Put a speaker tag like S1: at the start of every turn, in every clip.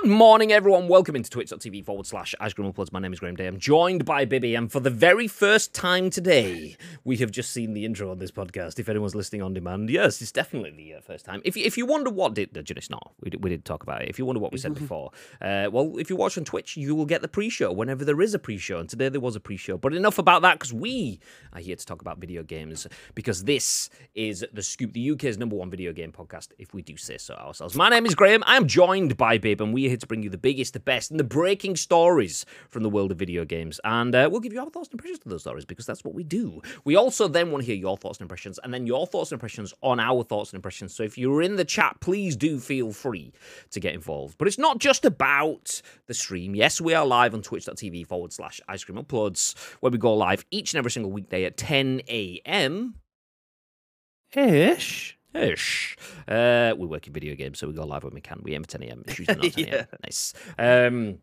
S1: Good morning, everyone. Welcome into twitch.tv forward slash Uploads. My name is Graham Day. I'm joined by Bibby, and for the very first time today, we have just seen the intro on this podcast. If anyone's listening on demand, yes, it's definitely the uh, first time. If you, if you wonder what did, no, it's not. We did, we did talk about it. If you wonder what we said before, uh, well, if you watch on Twitch, you will get the pre-show whenever there is a pre-show, and today there was a pre-show. But enough about that, because we are here to talk about video games, because this is the Scoop, the UK's number one video game podcast. If we do say so ourselves. My name is Graham. I am joined by Bib, and we are here to bring you the biggest, the best, and the breaking stories from the world of video games. And uh, we'll give you our thoughts and impressions to those stories because that's what we do. We also then want to hear your thoughts and impressions, and then your thoughts and impressions on our thoughts and impressions. So if you're in the chat, please do feel free to get involved. But it's not just about the stream. Yes, we are live on twitch.tv forward slash ice cream uploads, where we go live each and every single weekday at 10 a.m.
S2: Ish.
S1: Ish. Uh, we work in video games, so we go live when we can. We aim at 10 a.m. It's usually not 10 a.m.
S2: Yeah.
S1: Nice. Um,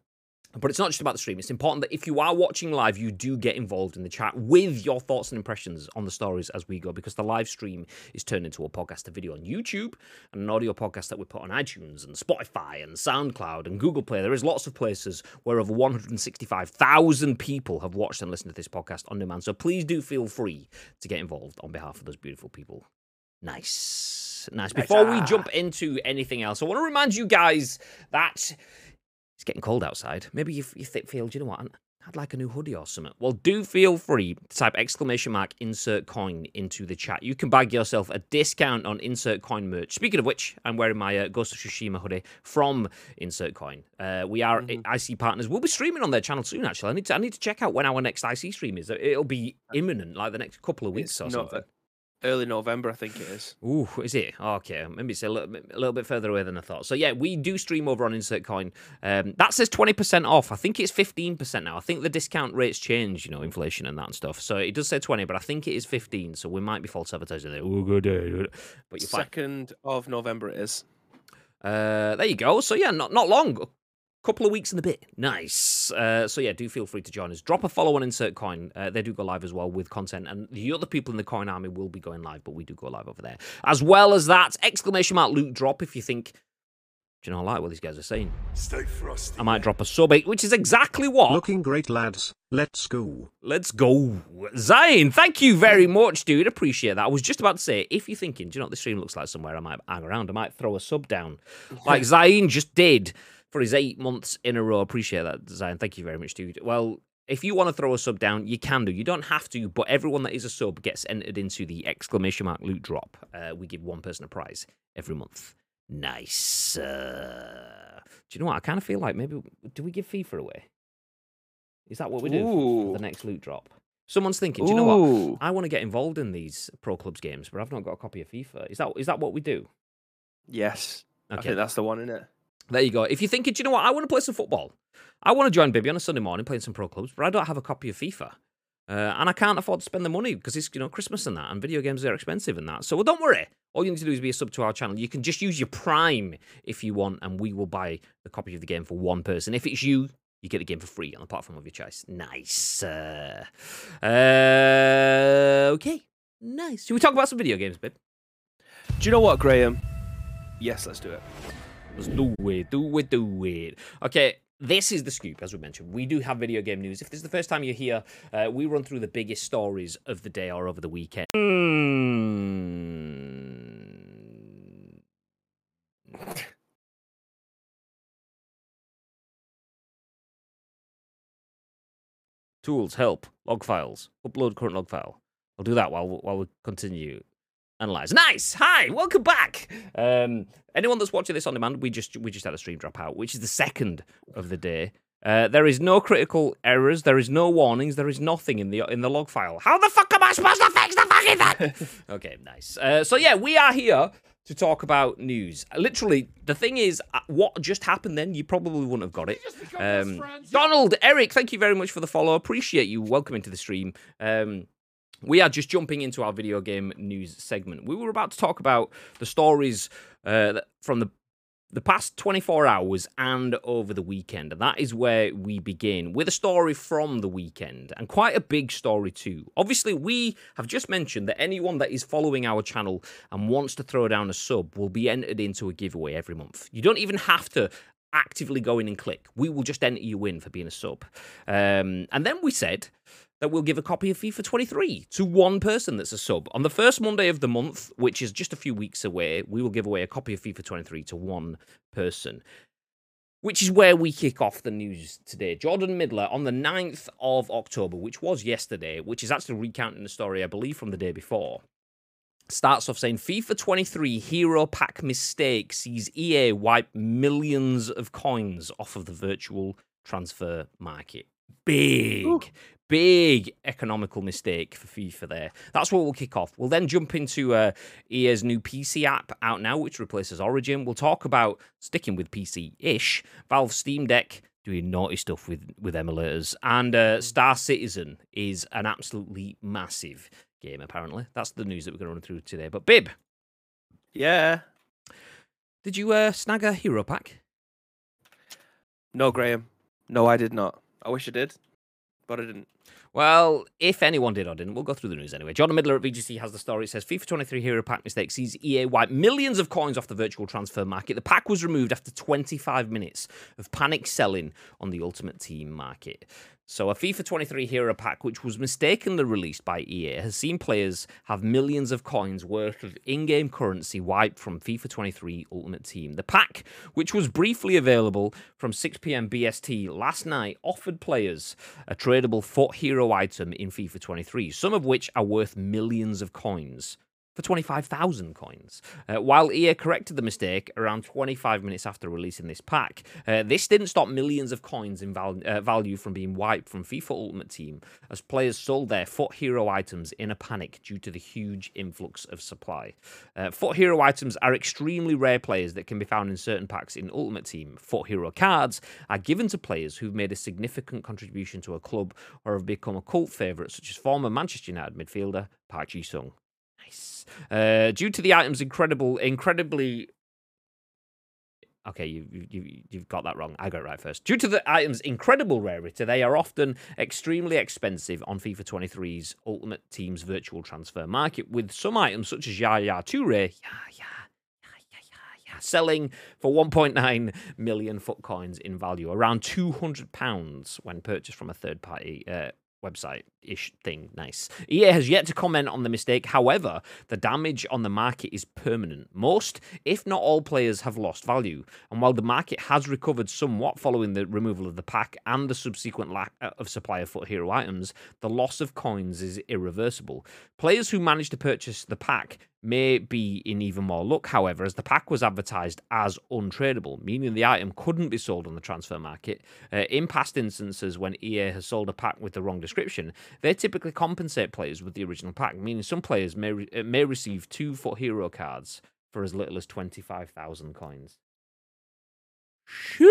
S1: but it's not just about the stream. It's important that if you are watching live, you do get involved in the chat with your thoughts and impressions on the stories as we go, because the live stream is turned into a podcast, a video on YouTube, and an audio podcast that we put on iTunes and Spotify and SoundCloud and Google Play. There is lots of places where over 165,000 people have watched and listened to this podcast on demand. So please do feel free to get involved on behalf of those beautiful people. Nice. Nice. Before we jump into anything else, I want to remind you guys that it's getting cold outside. Maybe you, you feel, do you know what? I'd like a new hoodie or something. Well, do feel free to type exclamation mark insert coin into the chat. You can bag yourself a discount on insert coin merch. Speaking of which, I'm wearing my uh, Ghost of Tsushima hoodie from Insert Coin. Uh, we are IC partners. We'll be streaming on their channel soon. Actually, I need to I need to check out when our next IC stream is. It'll be imminent, like the next couple of weeks
S2: It's
S1: or something.
S2: Early November, I think it is.
S1: Ooh, is it? Okay, maybe it's a little, bit- a little bit further away than I thought. So yeah, we do stream over on Insert Coin. Um, that says twenty percent off. I think it's fifteen percent now. I think the discount rates change, you know, inflation and that and stuff. So it does say twenty, but I think it is fifteen. So we might be false advertising there. Oh, good day. But you're fine.
S2: Second of November it is.
S1: Uh, there you go. So yeah, not not long. A couple of weeks in a bit. Nice. Uh, so yeah, do feel free to join us. Drop a follow on Insert Coin. Uh, they do go live as well with content, and the other people in the Coin Army will be going live, but we do go live over there as well as that exclamation mark loot drop. If you think, do you know, I like what these guys are saying.
S3: Stay frosty.
S1: I might drop a sub eight, which is exactly what.
S4: Looking great, lads. Let's go.
S1: Let's go. Zayn, thank you very much, dude. Appreciate that. I was just about to say, if you're thinking, do you know what this stream looks like somewhere, I might hang around. I might throw a sub down. Like Zayn just did for his eight months in a row. Appreciate that, Zayn. Thank you very much, dude. Well, if you want to throw a sub down, you can do. You don't have to, but everyone that is a sub gets entered into the exclamation mark loot drop. Uh, we give one person a prize every month. Nice. Uh, do you know what? I kind of feel like maybe do we give FIFA away? Is that what we do for- for the next loot drop? Someone's thinking, do you know what? I want to get involved in these pro clubs games, but I've not got a copy of FIFA. Is that is that what we do?
S2: Yes. I
S1: Okay,
S2: think that's the one, in it?
S1: There you go. If you're thinking, do you know what? I want to play some football. I want to join Bibby on a Sunday morning playing some pro clubs, but I don't have a copy of FIFA. Uh, and I can't afford to spend the money because it's you know Christmas and that, and video games are expensive and that. So well, don't worry. All you need to do is be a sub to our channel. You can just use your Prime if you want, and we will buy the copy of the game for one person. If it's you, you get the game for free on the platform of your choice. Nice. Uh, uh, okay. Nice. Should we talk about some video games, babe?
S2: Do you know what, Graham? Yes, let's do it.
S1: Let's do it, do it, do it. Okay, this is the scoop, as we mentioned. We do have video game news. If this is the first time you're here, uh, we run through the biggest stories of the day or over the weekend. Hmm. Tools, help, log files, upload current log file. I'll do that while while we continue analyze. Nice. Hi, welcome back. Um, anyone that's watching this on demand, we just we just had a stream drop out, which is the second of the day. Uh, there is no critical errors. There is no warnings. There is nothing in the in the log file. How the fuck am I supposed to fix the fucking thing? okay, nice. Uh, so yeah, we are here to talk about news. Literally, the thing is, uh, what just happened then, you probably wouldn't have got it. Um, Donald, Eric, thank you very much for the follow. Appreciate you. Welcome into the stream. Um, we are just jumping into our video game news segment. We were about to talk about the stories uh, from the the past 24 hours and over the weekend. And that is where we begin with a story from the weekend and quite a big story too. Obviously, we have just mentioned that anyone that is following our channel and wants to throw down a sub will be entered into a giveaway every month. You don't even have to actively go in and click. We will just enter you in for being a sub. Um, and then we said that we'll give a copy of FIFA 23 to one person that's a sub. On the first Monday of the month, which is just a few weeks away, we will give away a copy of FIFA 23 to one person. Which is where we kick off the news today. Jordan Middler on the 9th of October, which was yesterday, which is actually recounting the story, I believe, from the day before starts off saying FIFA 23 Hero Pack mistake sees EA wipe millions of coins off of the virtual transfer market. Big, Ooh. Big economical mistake for FIFA there. That's what we'll kick off. We'll then jump into uh, EA's new PC app out now, which replaces Origin. We'll talk about sticking with PC ish, Valve Steam Deck doing naughty stuff with with emulators. And uh, Star Citizen is an absolutely massive game, apparently. That's the news that we're going to run through today. But, Bib.
S2: Yeah.
S1: Did you uh, snag a hero pack?
S2: No, Graham. No, I did not. I wish I did, but I didn't.
S1: Well, if anyone did or didn't, we'll go through the news anyway. John Middler at VGC has the story. It says FIFA 23 Hero Pack mistake sees EA wipe millions of coins off the virtual transfer market. The pack was removed after 25 minutes of panic selling on the Ultimate Team market. So, a FIFA 23 Hero Pack, which was mistakenly released by EA, has seen players have millions of coins worth of in game currency wiped from FIFA 23 Ultimate Team. The pack, which was briefly available from 6 pm BST last night, offered players a tradable FUT hero item in FIFA 23, some of which are worth millions of coins for 25,000 coins. Uh, while EA corrected the mistake around 25 minutes after releasing this pack, uh, this didn't stop millions of coins in val- uh, value from being wiped from FIFA Ultimate Team as players sold their FUT Hero items in a panic due to the huge influx of supply. Uh, FUT Hero items are extremely rare players that can be found in certain packs in Ultimate Team. FUT Hero cards are given to players who've made a significant contribution to a club or have become a cult favourite, such as former Manchester United midfielder Park Ji-sung. Uh, due to the item's incredible, incredibly Okay, you, you, you've got that wrong. I got it right first. Due to the item's incredible rarity, they are often extremely expensive on FIFA 23's Ultimate Team's virtual transfer market, with some items such as Yaya Toure, yeah, selling for 1.9 million FUT coins in value, around 200 pounds when purchased from a third party uh, website ish thing. Nice. EA has yet to comment on the mistake. However, the damage on the market is permanent. Most, if not all, players have lost value. And while the market has recovered somewhat following the removal of the pack and the subsequent lack uh, of supply of FUT hero items, the loss of coins is irreversible. Players who manage to purchase the pack may be in even more luck, however, as the pack was advertised as untradeable, meaning the item couldn't be sold on the transfer market. Uh, in past instances, when EA has sold a pack with the wrong description, they typically compensate players with the original pack, meaning some players may, re- uh, may receive two FUT hero cards for as little as 25,000 coins. Sheesh.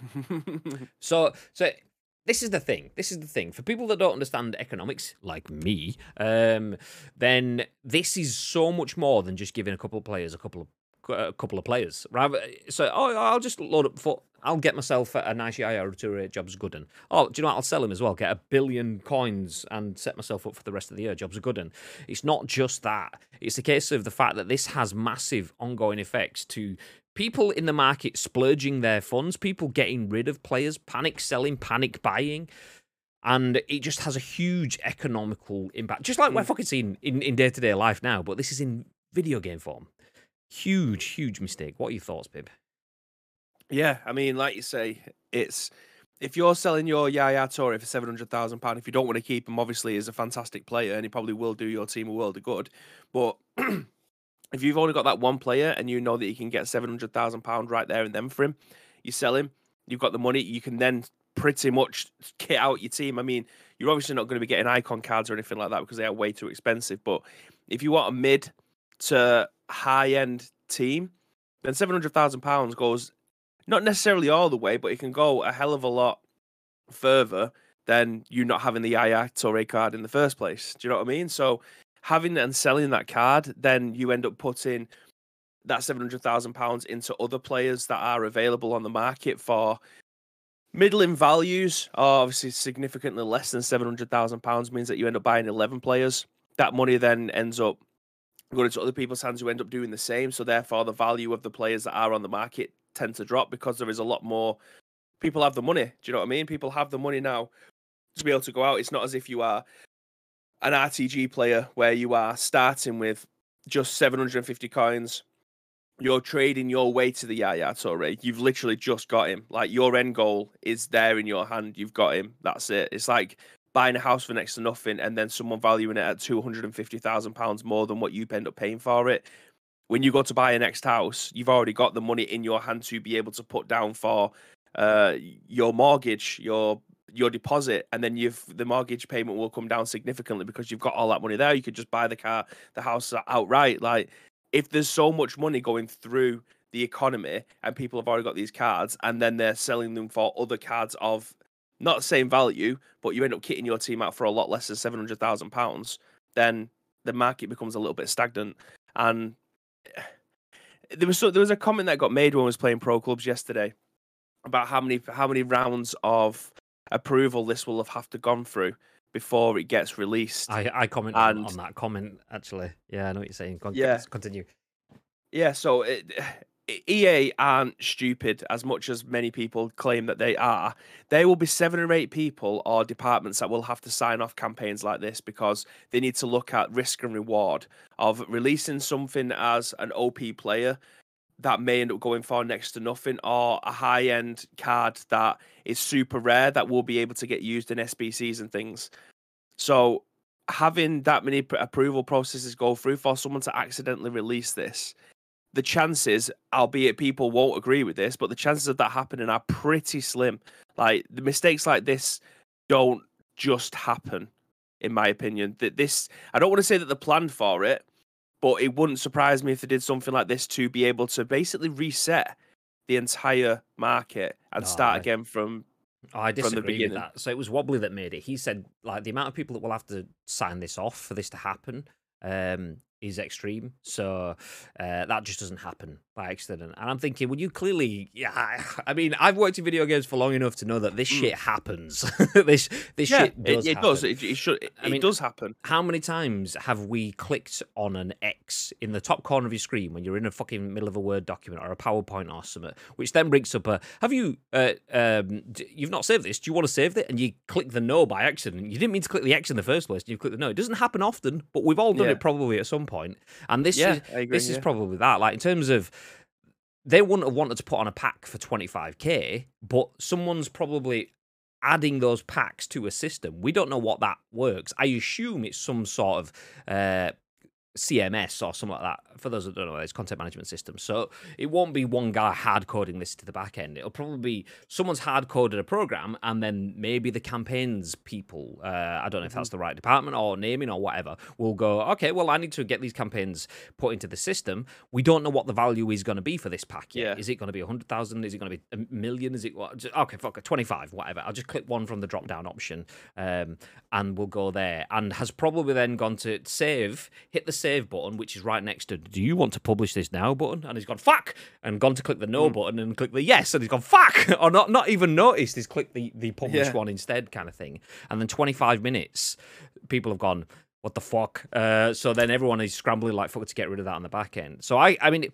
S1: so, so this is the thing. This is the thing. For people that don't understand economics, like me, um, then this is so much more than just giving a couple of players a couple of a couple of players. Rather, so oh, I'll just load up for. I'll get myself a nice Yaya Toure job's good and oh, do you know what? I'll sell him as well. Get a billion coins and set myself up for the rest of the year. Job's a good and it's not just that. It's a case of the fact that this has massive ongoing effects to people in the market splurging their funds, people getting rid of players, panic selling, panic buying. And it just has a huge economical impact, just like we're mm. fucking seeing in, in day-to-day life now, but this is in video game form. Huge, huge mistake. What are your thoughts, Bib?
S2: Yeah, I mean, like you say, it's if you're selling your Yaya Toure for seven hundred thousand pound, if you don't want to keep him, obviously, he's a fantastic player and he probably will do your team a world of good. But if you've only got that one player and you know that you can get seven hundred thousand pound right there and then for him, you sell him. You've got the money. You can then pretty much kit out your team. I mean, you're obviously not going to be getting icon cards or anything like that because they are way too expensive. But if you want a mid to high end team, then seven hundred thousand pounds goes not necessarily all the way, but it can go a hell of a lot further than you not having the Yaya Toure card in the first place. Do you know what I mean? So having and selling that card, then you end up putting that seven hundred thousand pounds into other players that are available on the market for middling values are obviously significantly less than seven hundred thousand pounds means that you end up buying eleven players. That money then ends up going into other people's hands who end up doing the same. So therefore, the value of the players that are on the market tend to drop because there is a lot more people have the money. Do you know what I mean? People have the money now to be able to go out. It's not as if you are an RTG player where you are starting with just 750 coins. You're trading your way to the Yaya Toure. You've literally just got him. Like your end goal is there in your hand. You've got him. That's it. It's like buying a house for next to nothing and then someone valuing it at two hundred and fifty thousand pounds more than what you end up paying for it. When you go to buy a next house, you've already got the money in your hand to be able to put down for uh, your mortgage, your your deposit, and then you've the mortgage payment will come down significantly because you've got all that money there. You could just buy the car, the house outright. Like if there's so much money going through the economy and people have already got these cards and then they're selling them for other cards of not the same value, but you end up kitting your team out for a lot less than seven hundred thousand pounds, then the market becomes a little bit stagnant. And eh, there was so, there was a comment that got made when I was playing pro clubs yesterday about how many how many rounds of approval this will have have to gone through before it gets released.
S1: I, I comment and, on, that comment actually. Yeah, I know what you're saying. Con- yeah, continue.
S2: Yeah, so it, eh, EA aren't stupid as much as many people claim that they are. There will be seven or eight people or departments that will have to sign off campaigns like this because they need to look at risk and reward of releasing something as an OP player that may end up going for next to nothing or a high end card that is super rare that will be able to get used in SBCs and things. So having that many approval processes go through for someone to accidentally release this, the chances, albeit people won't agree with this, but the chances of that happening are pretty slim. Like the mistakes like this don't just happen, in my opinion. That this, I don't want to say that they're planned for it, but it wouldn't surprise me if they did something like this to be able to basically reset the entire market and no, start I, again from.
S1: I disagree with that. So it was Wobbly that made it. He said like the amount of people that will have to sign this off for this to happen um, is extreme. So uh, that just doesn't happen by accident. And I'm thinking, well, you clearly, yeah. I mean, I've worked in video games for long enough to know that this mm. shit happens. this this yeah, shit does.
S2: It, it does. It, it, should. It, I mean, does happen.
S1: How many times have we clicked on an X in the top corner of your screen when you're in a fucking middle of a Word document or a PowerPoint or something, which then brings up a, have you, uh, um, you've not saved this? Do you want to save it? And you click the no by accident. You didn't mean to click the X in the first place. You click the no. It doesn't happen often, but we've all done yeah. it probably at some point. And this yeah, is agree, this yeah. is probably that. Like in terms of they wouldn't have wanted to put on a pack for 25k, but someone's probably adding those packs to a system. We don't know what that works. I assume it's some sort of uh, CMS or something like that. For those that don't know, it's content management system. So it won't be one guy hard coding this to the back end. It'll probably be someone's hard coded a program, and then maybe the campaigns people, uh, I don't know if that's mm-hmm. the right department or naming or whatever, will go, okay, well, I need to get these campaigns put into the system. We don't know what the value is going to be for this pack yet. Yeah. Is it going to be a 100,000? Is it going to be a million? Is it what? Okay, fuck it, 25, whatever. I'll just click one from the drop down option um, and we'll go there. And has probably then gone to save, hit the save button, which is right next to do you want to publish this now button? And he's gone, fuck, and gone to click the no mm. button and click the yes, and he's gone, fuck, or not not even noticed, he's clicked the, the publish yeah. one instead kind of thing. And then 25 minutes, people have gone, what the fuck? Uh, so then everyone is scrambling like fuck to get rid of that on the back end. So I, I mean,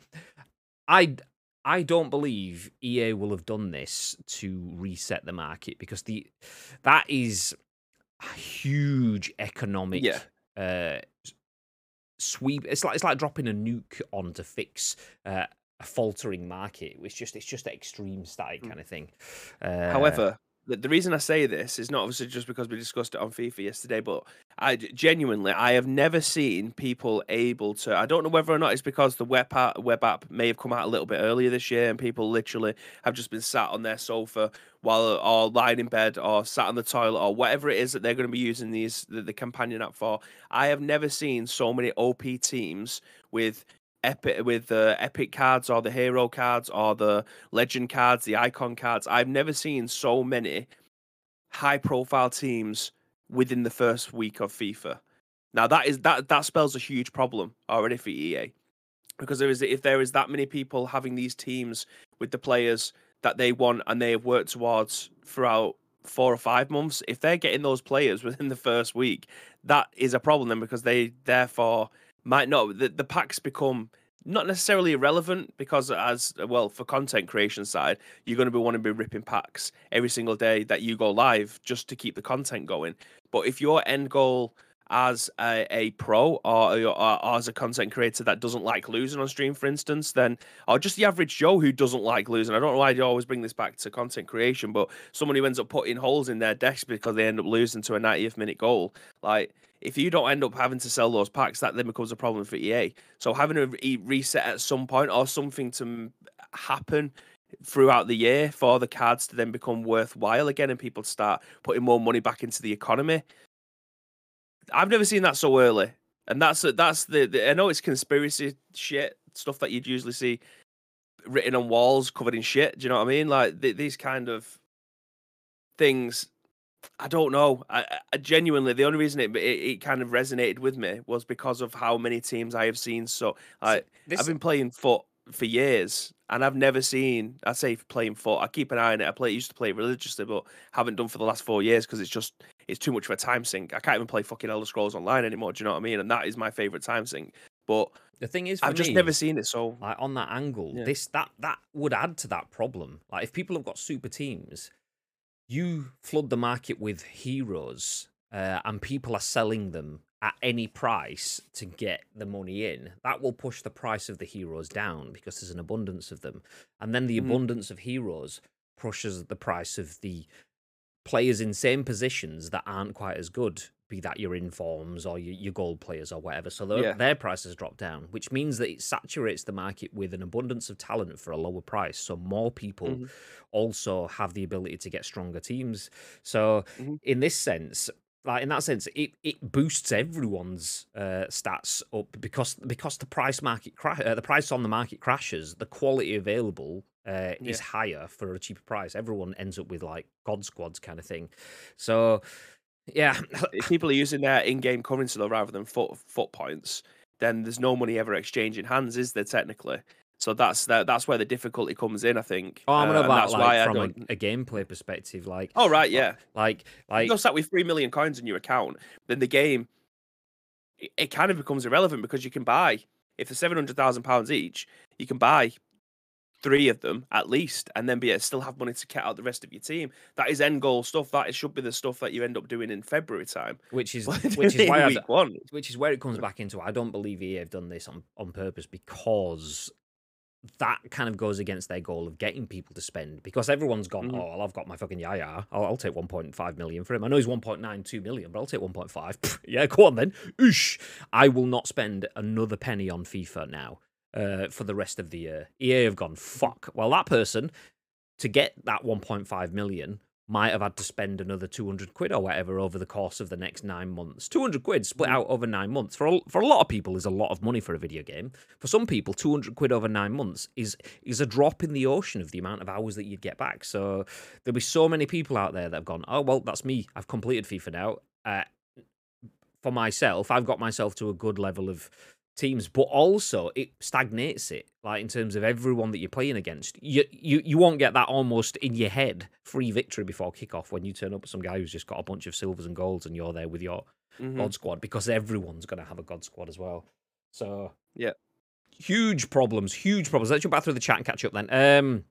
S1: I, I don't believe EA will have done this to reset the market because the that is a huge economic yeah. uh, sweep. It's like it's like dropping a nuke on to fix uh, a faltering market. It's just it's just an extreme static mm. kind of thing.
S2: Uh, However, the, the reason I say this is not obviously just because we discussed it on FIFA yesterday, but I genuinely I have never seen people able to. I don't know whether or not it's because the web app, web app may have come out a little bit earlier this year, and people literally have just been sat on their sofa while uh, or lying in bed or sat on the toilet or whatever it is that they're going to be using these the, the companion app for. I have never seen so many OP teams with epic with the epic cards or the hero cards or the legend cards, the icon cards. I've never seen so many high profile teams within the first week of FIFA. Now that is that that spells a huge problem already for EA. Because there is if there is that many people having these teams with the players that they want and they have worked towards throughout four or five months, if they're getting those players within the first week, that is a problem then because they therefore might not the, the packs become not necessarily irrelevant because as well for content creation side, you're going to be wanting to be ripping packs every single day that you go live just to keep the content going. But if your end goal as a, a pro or, or, or, as a content creator that doesn't like losing on stream, for instance, then or just the average Joe who doesn't like losing. I don't know why you always bring this back to content creation, but someone who ends up putting holes in their decks because they end up losing to a 90th minute goal, like if you don't end up having to sell those packs, that then becomes a problem for EA. So having a re- reset at some point or something to mm, happen throughout the year for the cards to then become worthwhile again and people start putting more money back into the economy I've never seen that so early, and that's that's the, the I know it's conspiracy shit stuff that you'd usually see written on walls covered in shit. Do you know what I mean? Like th- these kind of things. I don't know. I, I genuinely, the only reason it, it, it kind of resonated with me was because of how many teams I have seen. So, I this... I've been playing FUT for years, and I've never seen. I say playing FUT. I keep an eye on it. I play used to play religiously, but haven't done for the last four years because it's just it's too much of a time sink. I can't even play fucking Elder Scrolls Online anymore. Do you know what I mean? And that is my favorite time sink. But
S1: the thing is,
S2: I've just never seen it. So
S1: like on that angle, yeah. this that that would add to that problem. Like if people have got super teams, you flood the market with heroes, uh, and people are selling them at any price to get the money in, that will push the price of the heroes down because there's an abundance of them. And then the mm. abundance of heroes pushes the price of the players in same positions that aren't quite as good, be that your informs or your, your gold players or whatever. So their, yeah. their prices drop down, which means that it saturates the market with an abundance of talent for a lower price. So more people mm-hmm. also have the ability to get stronger teams. So mm-hmm. in this sense, like in that sense, it, it boosts everyone's uh, stats up because because the price market cra- uh, the price on the market crashes, the quality available uh, yeah. is higher for a cheaper price. Everyone ends up with like God squads kind of thing. So yeah,
S2: if people are using their in-game currency though rather than FUT FUT points, then there's no money ever exchanging hands, is there? Technically, so that's that, that's where the difficulty comes in, I think.
S1: Oh, I'm uh, about like from a, a, gameplay perspective, like.
S2: Oh right, yeah.
S1: Like like.
S2: You're sat with three million coins in your account, then the game, it, it kind of becomes irrelevant because you can buy if they're seven hundred thousand pounds each, you can buy three of them at least, and then be able to still have money to cut out the rest of your team. That is end goal stuff. That it should be the stuff that you end up doing in February time.
S1: Which is which is why week one. Which is where it comes back into. I don't believe EA have done this on on purpose because that kind of goes against their goal of getting people to spend because everyone's gone, mm. oh, well, I've got my fucking Yaya. I'll, I'll, take 1.5 million for him. I know he's 1.92 million, but I'll take 1.5. yeah, go on then. Oosh. I will not spend another penny on FIFA now uh, for the rest of the year. EA have gone, fuck. Well, that person, to get that 1.5 million, might have had to spend another 200 quid or whatever over the course of the next nine months. 200 quid split mm. out over nine months. For a, for a lot of people is a lot of money for a video game. For some people, 200 quid over nine months is, is a drop in the ocean of the amount of hours that you'd get back. So there'll be so many people out there that have gone, oh, well, that's me. I've completed FIFA now. Uh, for myself, I've got myself to a good level of teams, but also it stagnates it. Like in terms of everyone that you're playing against, you you you won't get that almost in your head free victory before kickoff when you turn up with some guy who's just got a bunch of silvers and golds and you're there with your mm-hmm. god squad because everyone's going to have a god squad as well. So
S2: yeah,
S1: huge problems, huge problems. Let's jump back through the chat and catch up then. Um,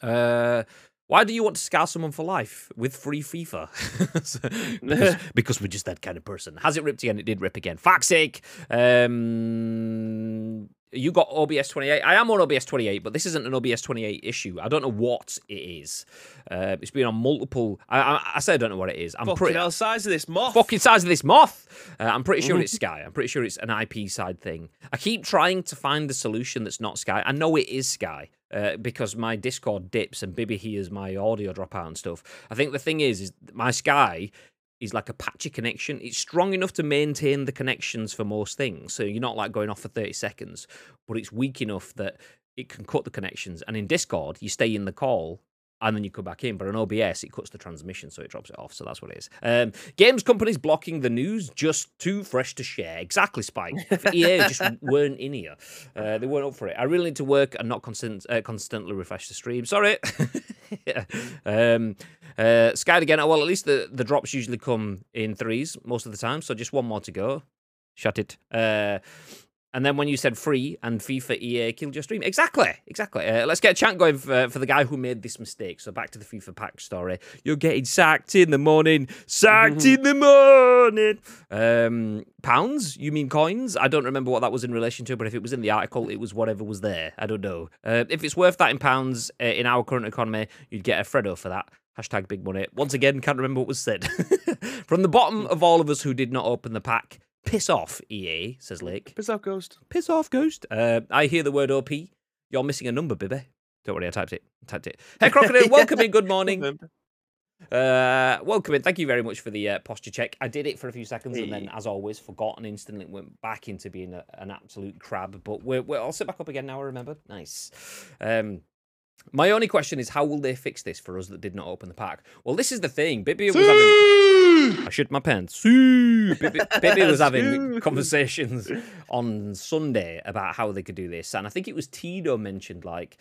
S1: uh, why do you want to scar someone for life with free FIFA? because, because, we're just that kind of person. Has it ripped again? It did rip again. Fuck's sake. Um, you got OBS 28. I am on OBS 28, but this isn't an OBS 28 issue. I don't know what it is. Uh, it's been on multiple. I, I, I say I don't know what it is. I'm
S2: fucking
S1: pretty.
S2: Hell, size of this moth.
S1: Fucking size of this moth. Uh, I'm pretty sure it's Sky. I'm pretty sure it's an IP side thing. I keep trying to find the solution that's not Sky. I know it is Sky uh, because my Discord dips and Bibby hears my audio drop out and stuff. I think the thing is, is my Sky is like a patchy connection. It's strong enough to maintain the connections for most things, so you're not like going off for thirty seconds, but it's weak enough that it can cut the connections. And in Discord, you stay in the call and then you come back in. But on OBS, it cuts the transmission, so it drops it off. So that's what it is. Um, games companies blocking the news, just too fresh to share. Exactly, Spike. EA just weren't in here. Uh, they weren't up for it. I really need to work and not constant, uh, constantly refresh the stream. Sorry. yeah. um, uh, Sky again. Well, at least the, the drops usually come in threes most of the time. So just one more to go. Shut it. Uh, And then when you said free and FIFA EA killed your stream, exactly, exactly. Uh, let's get a chant going for, for the guy who made this mistake. So back to the FIFA pack story. You're getting sacked in the morning, sacked in the morning. Um, pounds? You mean coins? I don't remember what that was in relation to, but if it was in the article, it was whatever was there. I don't know. Uh, if it's worth that in pounds uh, in our current economy, you'd get a Freddo for that. Hashtag big money. Once again, can't remember what was said. From the bottom of all of us who did not open the pack, piss off, EA, says Lake.
S2: Piss off, Ghost.
S1: Piss off, Ghost. Uh, I hear the word OP. You're missing a number, baby. Don't worry, I typed it. Typed it. Hey, Crocodile, welcome in. Good morning. Uh, welcome in. Thank you very much for the uh, posture check. I did it for a few seconds and then, as always, forgot and instantly went back into being a, an absolute crab. But we're, we're, I'll sit back up again now. I remember. Nice. Um, my only question is, how will they fix this for us that did not open the pack? Well, this is the thing. Bibby was having. I shit my pants. Bibby was having conversations on Sunday about how they could do this, and I think it was Tito mentioned like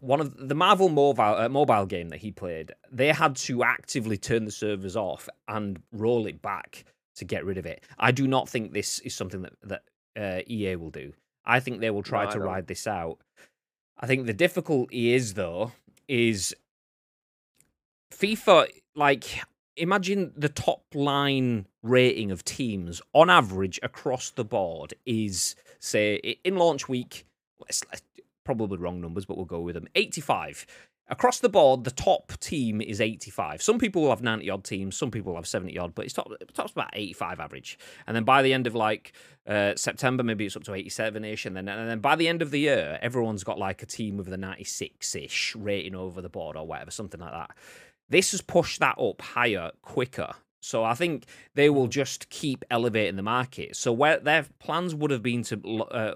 S1: one of the Marvel mobile uh, mobile game that he played. They had to actively turn the servers off and roll it back to get rid of it. I do not think this is something that that uh, EA will do. I think they will try
S2: No,
S1: to ride this out. I think the difficulty is though is FIFA like imagine the top line rating of teams on average across the board is say in launch week probably wrong numbers but we'll go with them 85 across the board the top team is 85 some people will have 90 odd teams some people will have 70 odd but it's top top's about 85 average. And then by the end of like uh, September maybe it's up to 87 ish and then and then by the end of the year everyone's got like a team with the 96 ish rating over the board or whatever something like that this has pushed that up higher quicker. So I think they will just keep elevating the market. So where their plans would have been to uh,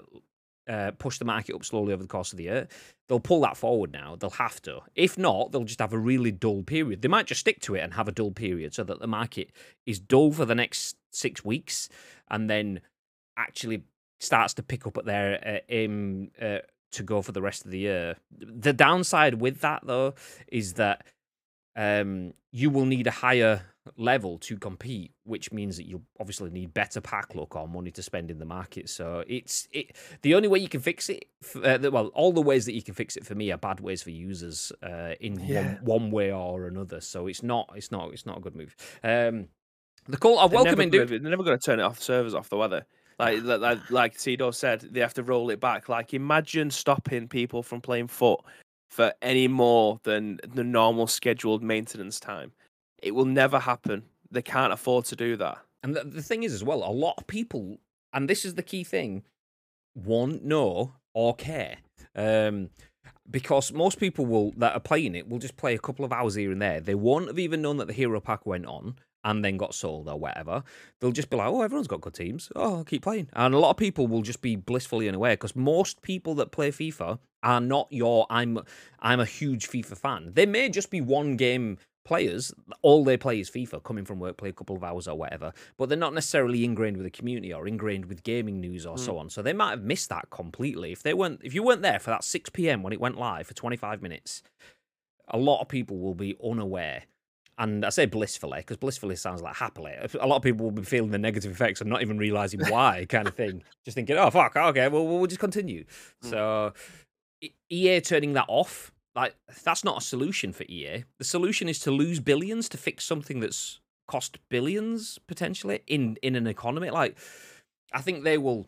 S1: uh, push the market up slowly over the course of the year, they'll pull that forward now. They'll have to. If not, they'll just have a really dull period. They might just stick to it and have a dull period so that the market is dull for the next six weeks and then actually starts to pick up at their uh, aim uh, to go for the rest of the year. The downside with that, though, is that um, you will need a higher level to compete, which means that you'll obviously need better pack luck or money to spend in the market. So it's it. The only way you can fix it, uh, well, all the ways that you can fix it for me are bad ways for users uh, in
S2: Yeah.
S1: one, one way or another. So it's not it's not it's not a good move. Um, the call. I welcome in, dude.
S2: They're never going to turn it off servers off the weather. Like like like, like Tito said, they have to roll it back. Like imagine stopping people from playing FUT for any more than the normal scheduled maintenance time. It will never happen. They can't afford to do that.
S1: And the, the thing is, as well, a lot of people, and this is the key thing, won't know or care. Um, because most people will that are playing it will just play a couple of hours here and there. They won't have even known that the hero pack went on and then got sold or whatever. They'll just be like, "Oh, everyone's got good teams. Oh, I'll keep playing." And a lot of people will just be blissfully unaware because most people that play FIFA are not your. I'm I'm a huge FIFA fan. They may just be one game players. All they play is FIFA, coming from work, play a couple of hours or whatever. But they're not necessarily ingrained with the community or ingrained with gaming news or so hmm. on. So they might have missed that completely. If they weren't, if you weren't there for that six PM when it went live for 25 minutes, a lot of people will be unaware. And I say blissfully because blissfully sounds like happily. A lot of people will be feeling the negative effects and not even realizing why, kind of thing. Just thinking, oh fuck, okay, well we'll just continue. Hmm. So E- EA turning that off, like that's not a solution for EA. The solution is to lose billions to fix something that's cost billions potentially in in an economy. Like I think they will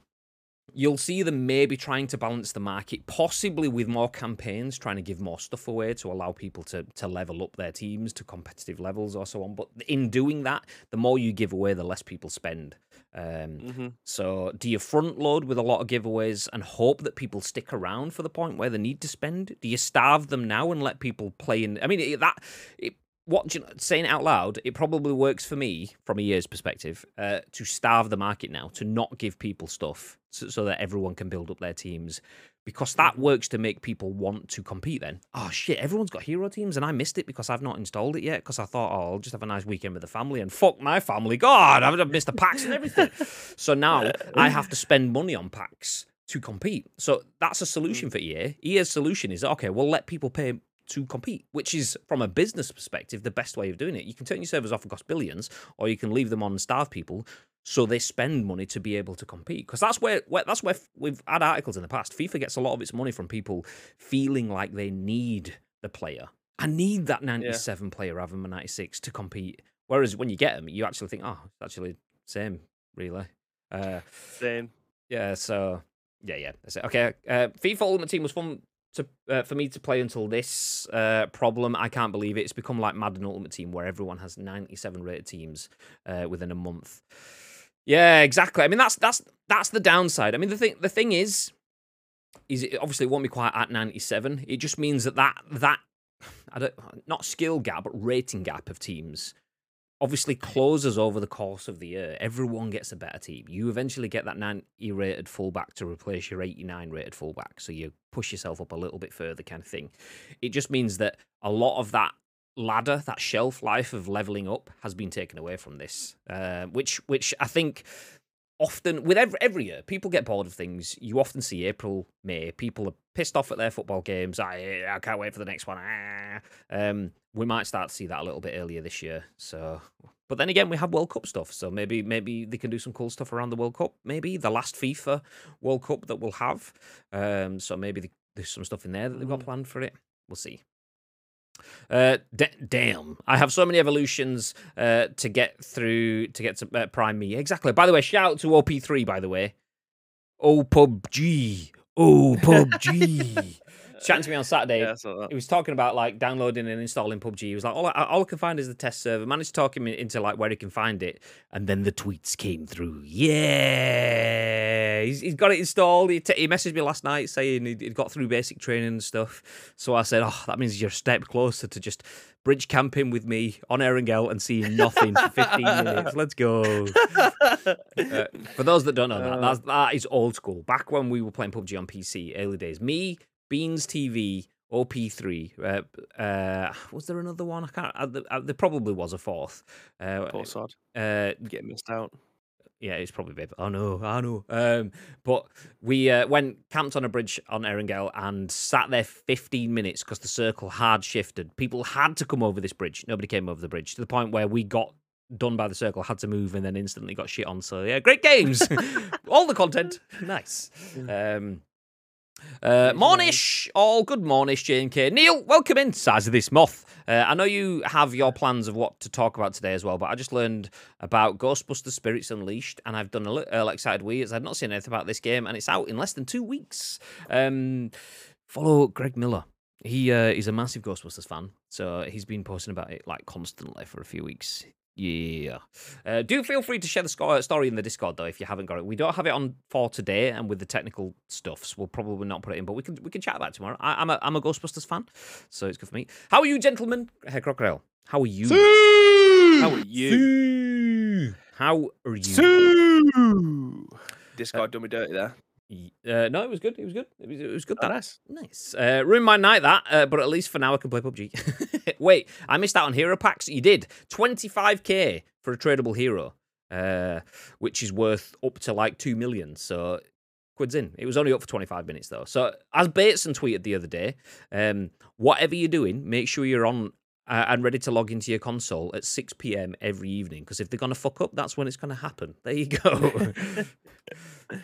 S1: you'll see them maybe trying to balance the market, possibly with more campaigns, trying to give more stuff away to allow people to to level up their teams to competitive levels or so on. But in doing that, the more you give away, the less people spend. Um,
S2: Mm-hmm.
S1: so, do you front load with a lot of giveaways and hope that people stick around for the point where they need to spend? Do you starve them now and let people play in? I mean, that it, what you know, saying it out loud, it probably works for me from a year's perspective uh, to starve the market now, to not give people stuff so, so that everyone can build up their teams. Because that works to make people want to compete. Then, oh shit, everyone's got hero teams, and I missed it because I've not installed it yet. Because I thought, oh, I'll just have a nice weekend with the family, and fuck my family. God, I've I've missed the packs and everything. so now I have to spend money on packs to compete. So that's a solution mm. for EA. EA's solution is okay, we'll let people pay to compete, which is from a business perspective the best way of doing it. You can turn your servers off and cost billions, or you can leave them on and starve people so they spend money to be able to compete. Because that's where, where that's where we've had articles in the past. FIFA gets a lot of its money from people feeling like they need the player. I need that 97 player rather than 96 to compete. Whereas when you get them, you actually think, oh, it's actually same, really. Uh,
S2: Same.
S1: yeah, so yeah, yeah, that's it. Okay, uh, FIFA Ultimate Team was fun to uh, for me to play until this uh, problem. I can't believe it. It's become like Madden Ultimate Team, where everyone has ninety-seven rated teams uh, within a month. Yeah, exactly. I mean, that's that's that's the downside. I mean, the thing the thing is, is it obviously it won't be quite at ninety-seven. It just means that that that I don't not skill gap, but rating gap of teams obviously closes over the course of the year. Everyone gets a better team. You eventually get that 90 rated fullback to replace your 89 rated fullback. So you push yourself up a little bit further, kind of thing. It just means that a lot of that ladder, that shelf life of leveling up, has been taken away from this, uh, which which I think often with every every year people get bored of things. You often see april may people are pissed off at their football games. I i can't wait for the next one. Ah. um we might start to see that a little bit earlier this year so but then again we have world cup stuff so maybe maybe they can do some cool stuff around the world cup. Maybe the last fifa world cup that we'll have um so maybe the, there's some stuff in there that they've got
S2: Mm.
S1: planned for it. We'll see uh, da- damn! I have so many evolutions uh, to get through to get to uh, Prime Me. Exactly. By the way, shout out to OP3. By the way, oh PUBG, oh PUBG. Chatting to me on Saturday.
S2: Yeah.
S1: He was talking about like downloading and installing PUBG. He was like, all I, all I can find is the test server. Managed to talk him into like where he can find it, and then the tweets came through. Yeah, he's, he's got it installed. He, t- he messaged me last night saying he'd, he'd got through basic training and stuff. So I said, oh, that means you're a step closer to just bridge camping with me on Erangel and seeing nothing for 15 minutes. Let's go. Uh, for those that don't know that,
S2: Uh.
S1: that's, that is old school. Back when we were playing PUBG on PC, early days. Me, Beans TV, OP3. Uh, uh, was there another one? I can't. Uh, there, uh, there probably was a fourth. Uh,
S2: Poor sod.
S1: uh,
S2: Getting missed out.
S1: yeah, it's probably Babe. I know, I know. Um, but we uh, went camped on a bridge on Erangel and sat there 15 minutes because the circle had shifted. People had to come over this bridge. Nobody came over the bridge to the point where we got done by the circle, had to move, and then instantly got shit on. So yeah, great games. all the content, nice. Um, uh, Mornish, all good Mornish, J&K. Neil, welcome in, size of this moth. Uh, I know you have your plans of what to talk about today as well, but I just learned about Ghostbusters Spirits Unleashed, and I've done a little excited wee as I've not seen anything about this game, and it's out in less than two weeks. Um, follow Greg Miller. He uh, he's a massive Ghostbusters fan, so he's been posting about it like constantly for a few weeks. Yeah. Uh, do feel free to share the story in the Discord though if you haven't got it. We don't have it on for today, and with the technical stuffs, we'll probably not put it in, but we can we can chat about it tomorrow. I, I'm a I'm a Ghostbusters fan, so it's good for me. How are you, gentlemen? Hey, Crocodile. How are you?
S2: How are you?
S1: How are you?
S2: Discord done me dirty there.
S1: Uh, no, it was good. It was good. It was, it was good.
S2: Oh,
S1: That
S2: nice.
S1: Nice. Uh, ruined my night that, uh, but at least for now I can play PUBG. Wait, I missed out on hero packs. You did 25k for a tradable hero, uh, which is worth up to like two million. So quids in. It was only up for 25 minutes though. So as Bateson tweeted the other day, um, whatever you're doing, make sure you're on. Uh, and ready to log into your console at 6 p.m. every evening because if they're going to fuck up, that's when it's going to happen. There you go.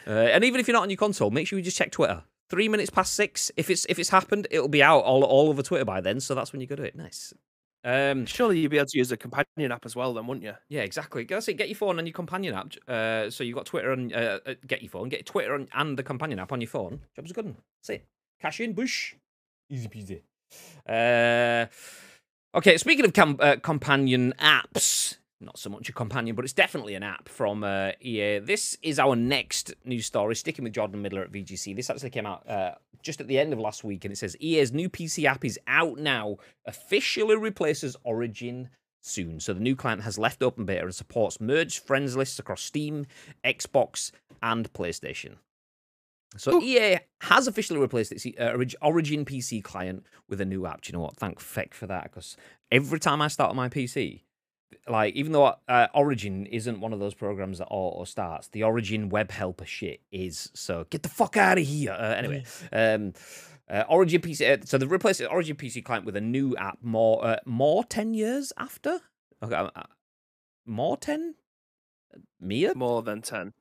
S1: Uh, and even if you're not on your console, make sure you just check Twitter. Three minutes past six. If it's if it's happened, it'll be out all, all over Twitter by then. So that's when you go to it. Nice. Um,
S2: Surely you'd be able to use a companion app as well, then, wouldn't you?
S1: yeah, exactly. That's it. Get your phone and your companion app. Uh, so you've got Twitter and uh, uh, get your phone, get Twitter and, and the companion app on your phone. Job's a good one. That's it. Cash in, bush. Easy peasy. Uh, okay, speaking of com- uh, companion apps, not so much a companion, but it's definitely an app from uh, EA. This is our next news story, sticking with Jordan Middler at VGC. This actually came out uh, just at the end of last week, and it says EA's new PC app is out now, officially replaces Origin soon. So the new client has left open beta and supports merged friends lists across Steam, Xbox, and PlayStation. So EA has officially replaced its uh, Origin PC client with a new app. Do you know what? Thank feck for that because every time I start on my PC, like even though uh, Origin isn't one of those programs that auto starts, the Origin web helper shit is. So get the fuck out of here. Uh, anyway, um, Uh, Origin PC. Uh, so they've replaced the Origin PC client with a new app. More, uh, more ten years after. Okay, more ten. Mia.
S2: More than ten.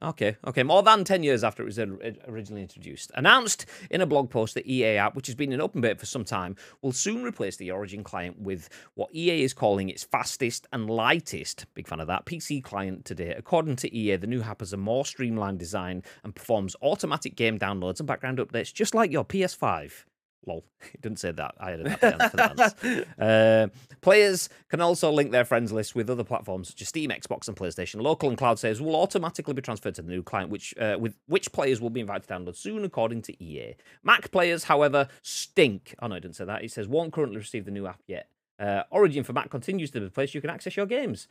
S1: Okay, okay, more than 10 years after it was originally introduced. Announced in a blog post that EA app, which has been in open beta for some time, will soon replace the Origin client with what EA is calling its fastest and lightest, big fan of that, PC client today. According to EA, the new app has a more streamlined design and performs automatic game downloads and background updates just like your PS5. Lol. It didn't say that. I had an happy for that. Uh, players can also link their friends list with other platforms such as Steam, Xbox, and PlayStation. Local and cloud saves will automatically be transferred to the new client, which uh, with which players will be invited to download soon, according to EA. Mac players, however, stink. Oh no, I didn't say that. It says won't currently receive the new app yet. Uh, Origin for Mac continues to be the place you can access your games.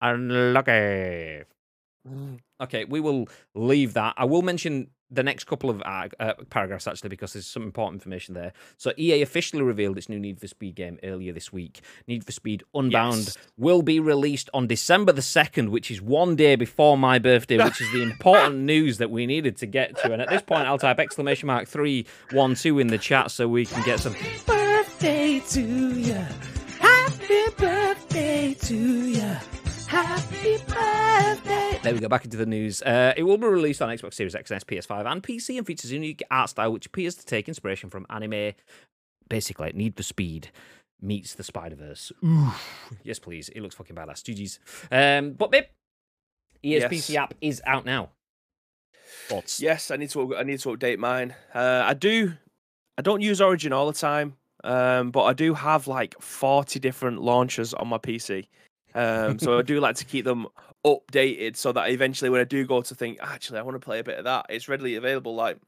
S1: Unlucky. Mm. Okay, we will leave that. I will mention the next couple of uh, paragraphs actually because there's some important information there. So EA officially revealed its new Need for Speed game earlier this week. Need for Speed Unbound yes. will be released on December the 2nd, which is one day before my birthday, which is the important news that we needed to get to. And at this point, I'll type exclamation mark 312 in the chat so we can get some birthday to you. Happy birthday to you. Happy birthday. There we go, back into the news. Uh, it will be released on Xbox Series X and S, PS5, and PC and features a unique art style which appears to take inspiration from anime. Basically, Need for Speed meets the Spider Verse. Yes, please. It looks fucking badass. GG's. Um, but, babe, EA's yes. App is out now. Thoughts?
S2: Yes, I need to. I need to update mine. Uh, I do. I don't use Origin all the time, um, but I do have like forty different launchers on my PC. Um, so I do like to keep them updated so that eventually when I do go to think, actually, I want to play a bit of that, it's readily available. Like,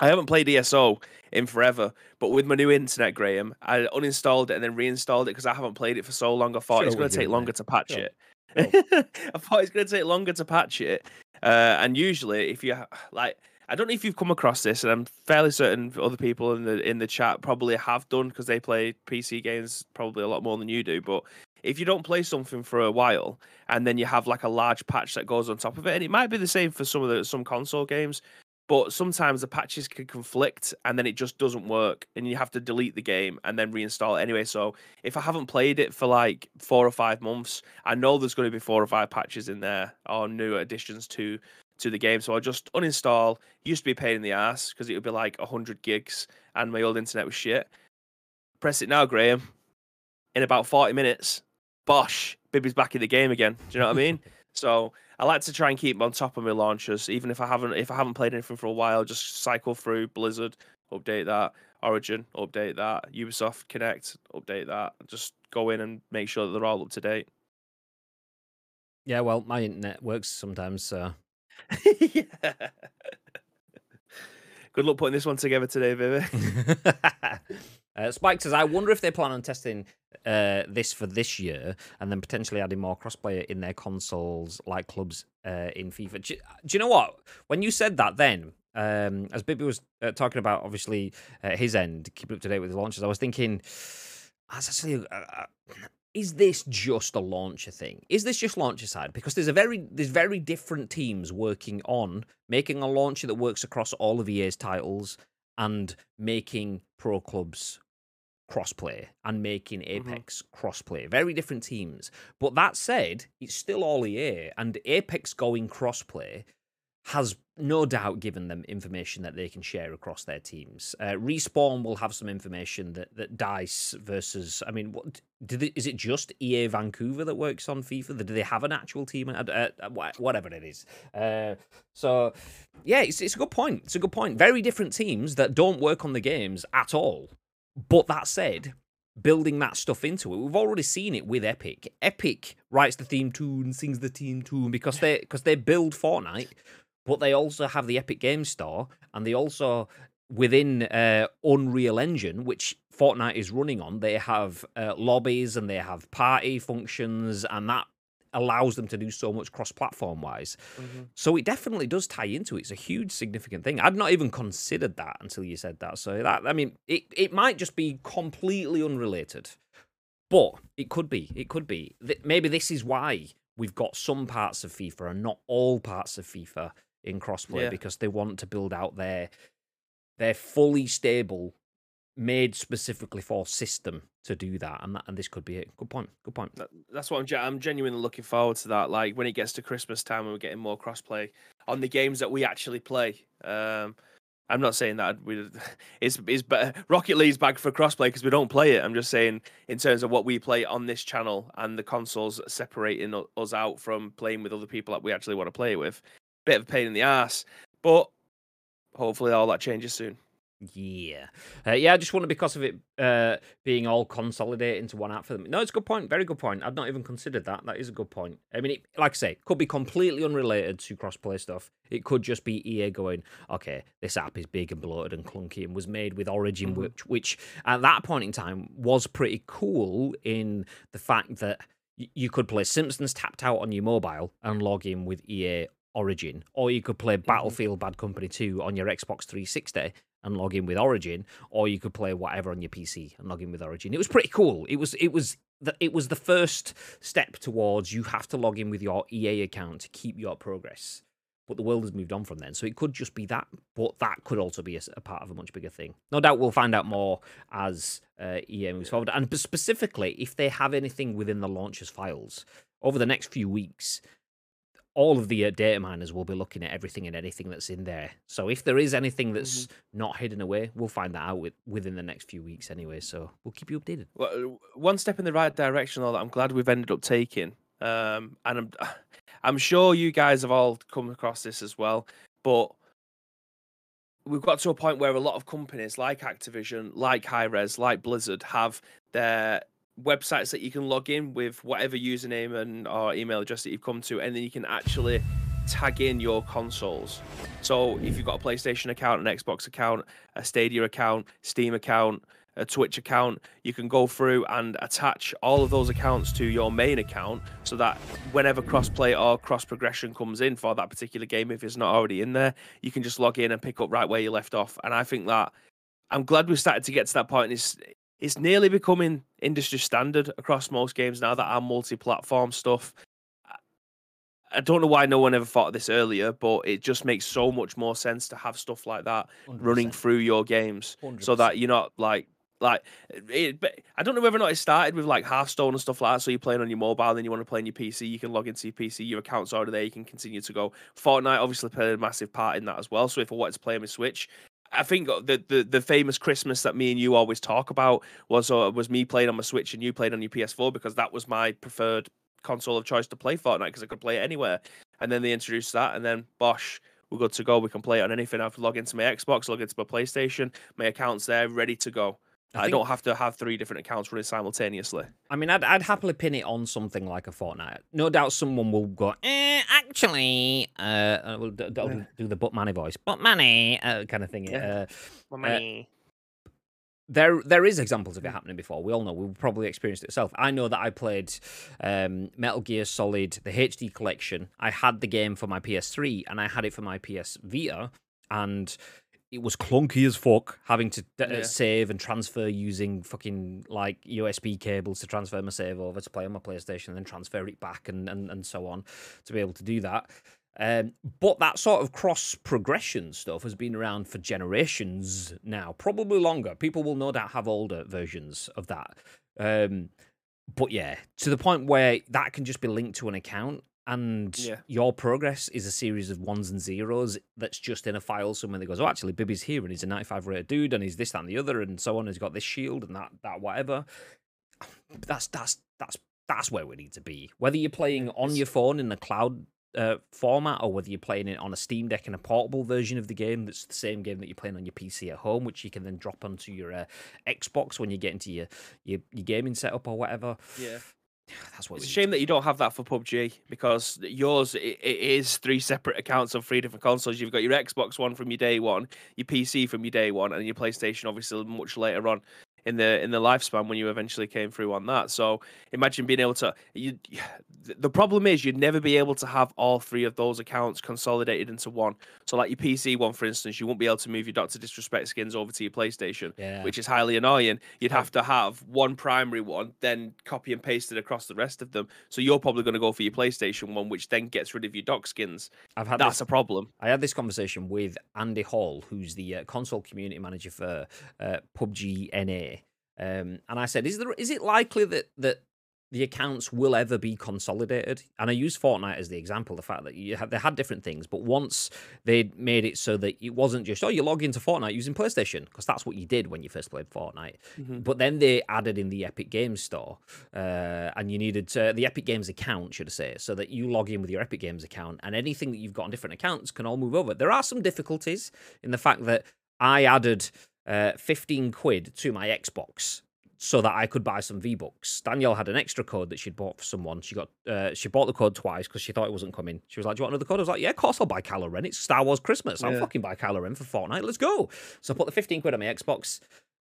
S2: I haven't played ESO in forever, but with my new internet, Graham, I uninstalled it and then reinstalled it because I haven't played it for so long. I thought sure it's going to take longer to patch sure. it. I thought it's going to take longer to patch it. Uh, and usually, if you like, I don't know if you've come across this, and I'm fairly certain other people in the in the chat probably have done because they play PC games probably a lot more than you do. But if you don't play something for a while and then you have like a large patch that goes on top of it, and it might be the same for some of the some console games, but sometimes the patches can conflict and then it just doesn't work and you have to delete the game and then reinstall it anyway. So if I haven't played it for like four or five months, I know there's going to be four or five patches in there or new additions to to the game. So I just uninstall. It used to be a pain in the ass because it would be like 100 gigs and my old internet was shit. Press it now, Graham. In about 40 minutes, bosh, Bibby's back in the game again. Do you know what I mean? So I like to try and keep on top of my launchers, even if I haven't if I haven't played anything for a while. Just cycle through Blizzard, update that, Origin, update that, Ubisoft Connect, update that. Just go in and make sure that they're all up to date.
S1: Yeah, well, my internet works sometimes, so.
S2: yeah. Good luck putting this one together today, Vivi.
S1: Uh, Spike says, I wonder if they plan on testing uh, this for this year and then potentially adding more crossplay in their consoles like clubs uh, in FIFA. Do, do, you know what? When you said that then, um, as Bibby was uh, talking about, obviously, his end, keep up to date with the launches, I was thinking, that's actually. is this just a launcher thing? Is this just launcher side? Because there's a very there's very different teams working on making a launcher that works across all of EA's titles and making pro clubs crossplay and making mm-hmm. Apex mm-hmm. crossplay. Very different teams. But that said, it's still all EA, and Apex going crossplay has no doubt given them information that they can share across their teams. Uh, Respawn will have some information that, that Dice versus, I mean, what did they, is it just EA Vancouver that works on FIFA? Do they have an actual team? Uh, whatever it is. Uh, so, yeah, it's, it's a good point. It's a good point. Very different teams that don't work on the games at all. But that said, building that stuff into it. We've already seen it with Epic. Epic writes the theme tune, sings the theme tune because they because they build Fortnite, but they also have the Epic Game Store, and they also within uh, Unreal Engine, which Fortnite is running on, they have uh, lobbies and they have party functions, and that allows them to do so much cross-platform wise. Mm-hmm. So it definitely does tie into it. It's a huge significant thing. I'd not even considered that until you said that. So that I mean, it it might just be completely unrelated. But it could be. It could be. Maybe this is why we've got some parts of FIFA and not all parts of FIFA in crossplay yeah. because they want to build out their they're fully stable, made specifically for system to do that, and that, and this could be it. Good point. Good point.
S2: That- That's what I'm. I'm genuinely looking forward to that. Like when it gets to Christmas time and we're getting more crossplay on the games that we actually play. Um, I'm not saying that we. It's it's better. Rocket League's back for crossplay because we don't play it. I'm just saying in terms of what we play on this channel and the consoles separating us out from playing with other people that we actually want to play with. Bit of a pain in the ass, but hopefully all that changes soon.
S1: Yeah, uh, yeah. I just wonder because of it uh, being all consolidated into one app for them. No, it's a good point. Very good point. I've not even considered that. That is a good point. I mean, it, like I say, could be completely unrelated to crossplay stuff. It could just be EA going, okay, this app is big and bloated and clunky and was made with Origin,
S2: Mhm.
S1: which, which at that point in time was pretty cool in the fact that y- you could play Simpsons tapped out on your mobile and log in with EA Origin, or you could play Battlefield Bad Company 2 on your Xbox 360 and log in with Origin, or you could play whatever on your PC and log in with Origin. It was pretty cool. It was it was the, it was the first step towards you have to log in with your EA account to keep your progress. But the world has moved on from then, so it could just be that. But that could also be a part of a much bigger thing. No doubt we'll find out more as uh, EA moves forward, and specifically if they have anything within the launchers files over the next few weeks all of the uh, data miners will be looking at everything and anything that's in there. So if there is anything that's not hidden away, we'll find that out with, within the next few weeks anyway. So we'll keep you updated.
S2: Well, one step in the right direction, though, that I'm glad we've ended up taking. Um, and I'm, I'm sure you guys have all come across this as well. But we've got to a point where a lot of companies like Activision, like Hi-Rez, like Blizzard have their websites that you can log in with whatever username and or email address that you've come to, and then you can actually tag in your consoles. So if you've got a PlayStation account, an Xbox account, a Stadia account, Steam account, a Twitch account, you can go through and attach all of those accounts to your main account so that whenever crossplay or cross progression comes in for that particular game, if it's not already in there, you can just log in and pick up right where you left off. And I think that I'm glad we've started to get to that point. It's it's nearly becoming industry standard across most games now that are multi-platform stuff. I- don't know why no one ever thought of this earlier, but it just makes so much more sense to have stuff like that running through your games so that you're not like like it, but I don't know whether or not it started with like Hearthstone and stuff like that. So you're playing on your mobile, then you want to play on your PC, you can log into your PC, your account's already there, you can continue to go. Fortnite obviously played a massive part in that as well. So if I wanted to play on my Switch, I think the, the the famous Christmas that me and you always talk about was uh, was me playing on my Switch and you played on your PS4 because that was my preferred console of choice to play Fortnite because I could play it anywhere. And then they introduced that, and then Bosh, we're good to go. We can play it on anything. I've log into my Xbox, log into my PlayStation, my account's there, ready to go. I,
S1: think-
S2: don't have to have three different accounts running simultaneously.
S1: I mean, I'd, I'd happily pin it on something like a Fortnite. No doubt someone will go, eh, actually, uh, uh, we'll d- d-
S2: Yeah.
S1: do the but money voice, but money uh, kind of thing.
S2: Yeah.
S1: Uh, there there is examples of it happening before. We all know we've probably experienced it yourself. I know that I played um, Metal Gear Solid, the HD collection. I had the game for my PS3 and I had it for my PS Vita, and it was clunky as fuck having to uh,
S2: Yeah.
S1: save and transfer using fucking like USB cables to transfer my save over to play on my PlayStation and then transfer it back and, and, and so on to be able to do that. Um, but that sort of cross progression stuff has been around for generations now, probably longer. People will no doubt have older versions of that. Um, but yeah, to the point where that can just be linked to an account and
S2: Yeah.
S1: your progress is a series of ones and zeros that's just in a file somewhere that goes, oh, actually, Bibby's here and he's a 95 rated dude and he's this, that, and the other and so on. He's got this shield and that, that, whatever. That's, that's, that's, that's where we need to be. Whether you're playing on your phone in the cloud uh, format or whether you're playing it on a Steam Deck in a portable version of the game that's the same game that you're playing on your PC at home, which you can then drop onto your uh, Xbox when you get into your, your your gaming setup or whatever.
S2: Yeah.
S1: That's what
S2: It's a shame that you don't have that for PUBG because yours it, it is three separate accounts on three different consoles. You've got your Xbox one from your day one, your PC from your day one, and your PlayStation obviously much later on in the in the lifespan when you eventually came through on that. So imagine being able to you the problem is you'd never be able to have all three of those accounts consolidated into one. So like your PC one for instance, you won't be able to move your Doctor Disrespect skins over to your PlayStation,
S1: Yeah.
S2: which is highly annoying. You'd have to have one primary one, then copy and paste it across the rest of them. So you're probably going to go for your PlayStation one, which then gets rid of your dock skins.
S1: I've had
S2: That's
S1: this,
S2: a problem.
S1: I had this conversation with Andy Hall, who's the uh, console community manager for uh, PUBG NA, um, and I said, "Is there is it likely that that the accounts will ever be consolidated?" And I use Fortnite as the example, the fact that you had, they had different things, but once they made it so that it wasn't just oh you log into Fortnite using PlayStation because that's what you did when you first played Fortnite,
S2: Mhm.
S1: but then they added in the Epic Games store, uh, and you needed to, the Epic Games account, should I say, so that you log in with your Epic Games account, and anything that you've got on different accounts can all move over. There are some difficulties in the fact that I added uh, 15 quid to my Xbox so that I could buy some V Bucks. Danielle had an extra code that she'd bought for someone. She got uh, she bought the code twice because she thought it wasn't coming. She was like, "Do you want another code?" I was like, "Yeah, of course I'll buy Kylo Ren. It's Star Wars Christmas. I'll
S2: Yeah.
S1: fucking buy Kylo Ren for Fortnite. Let's go." So I put the 15 quid on my Xbox.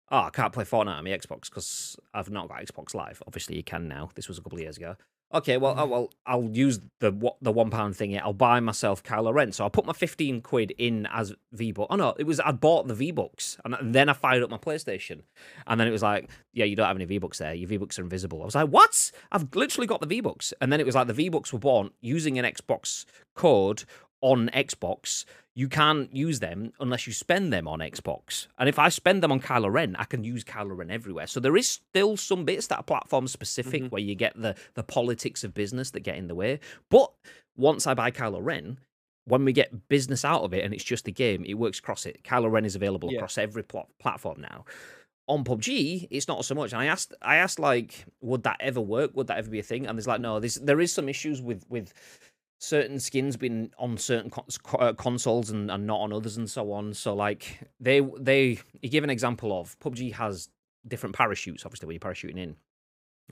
S1: Oh, I can't play Fortnite on my Xbox because I've not got Xbox Live. Obviously, you can now. This was a couple of years ago. Okay, well, oh, mm. well, I'll use the what the one pound thingy. I'll buy myself Kylo Ren. So I put my fifteen quid in as V Bucks. Oh no, it was I bought the V Bucks, and then I fired up my PlayStation, and then it was like, yeah, you don't have any V Bucks there. Your V Bucks are invisible. I was like, what? I've literally got the V Bucks, and then it was like the V Bucks were born using an Xbox code on Xbox. You can't use them unless you spend them on Xbox. And if I spend them on Kylo Ren, I can use Kylo Ren everywhere. So there is still some bits that are platform specific mm-hmm. where you get the the politics of business that get in the way. But once I buy Kylo Ren, when we get business out of it and it's just a game, it works across it. Kylo Ren is available
S2: Yeah.
S1: across every pl- platform now. On PUBG, it's not so much. And I asked, I asked, like, would that ever work? Would that ever be a thing? And there's like, no, there's there is some issues with with certain skins been on certain uh, consoles and, and not on others and so on. So like they they you give an example of PUBG has different parachutes, obviously when you're parachuting in,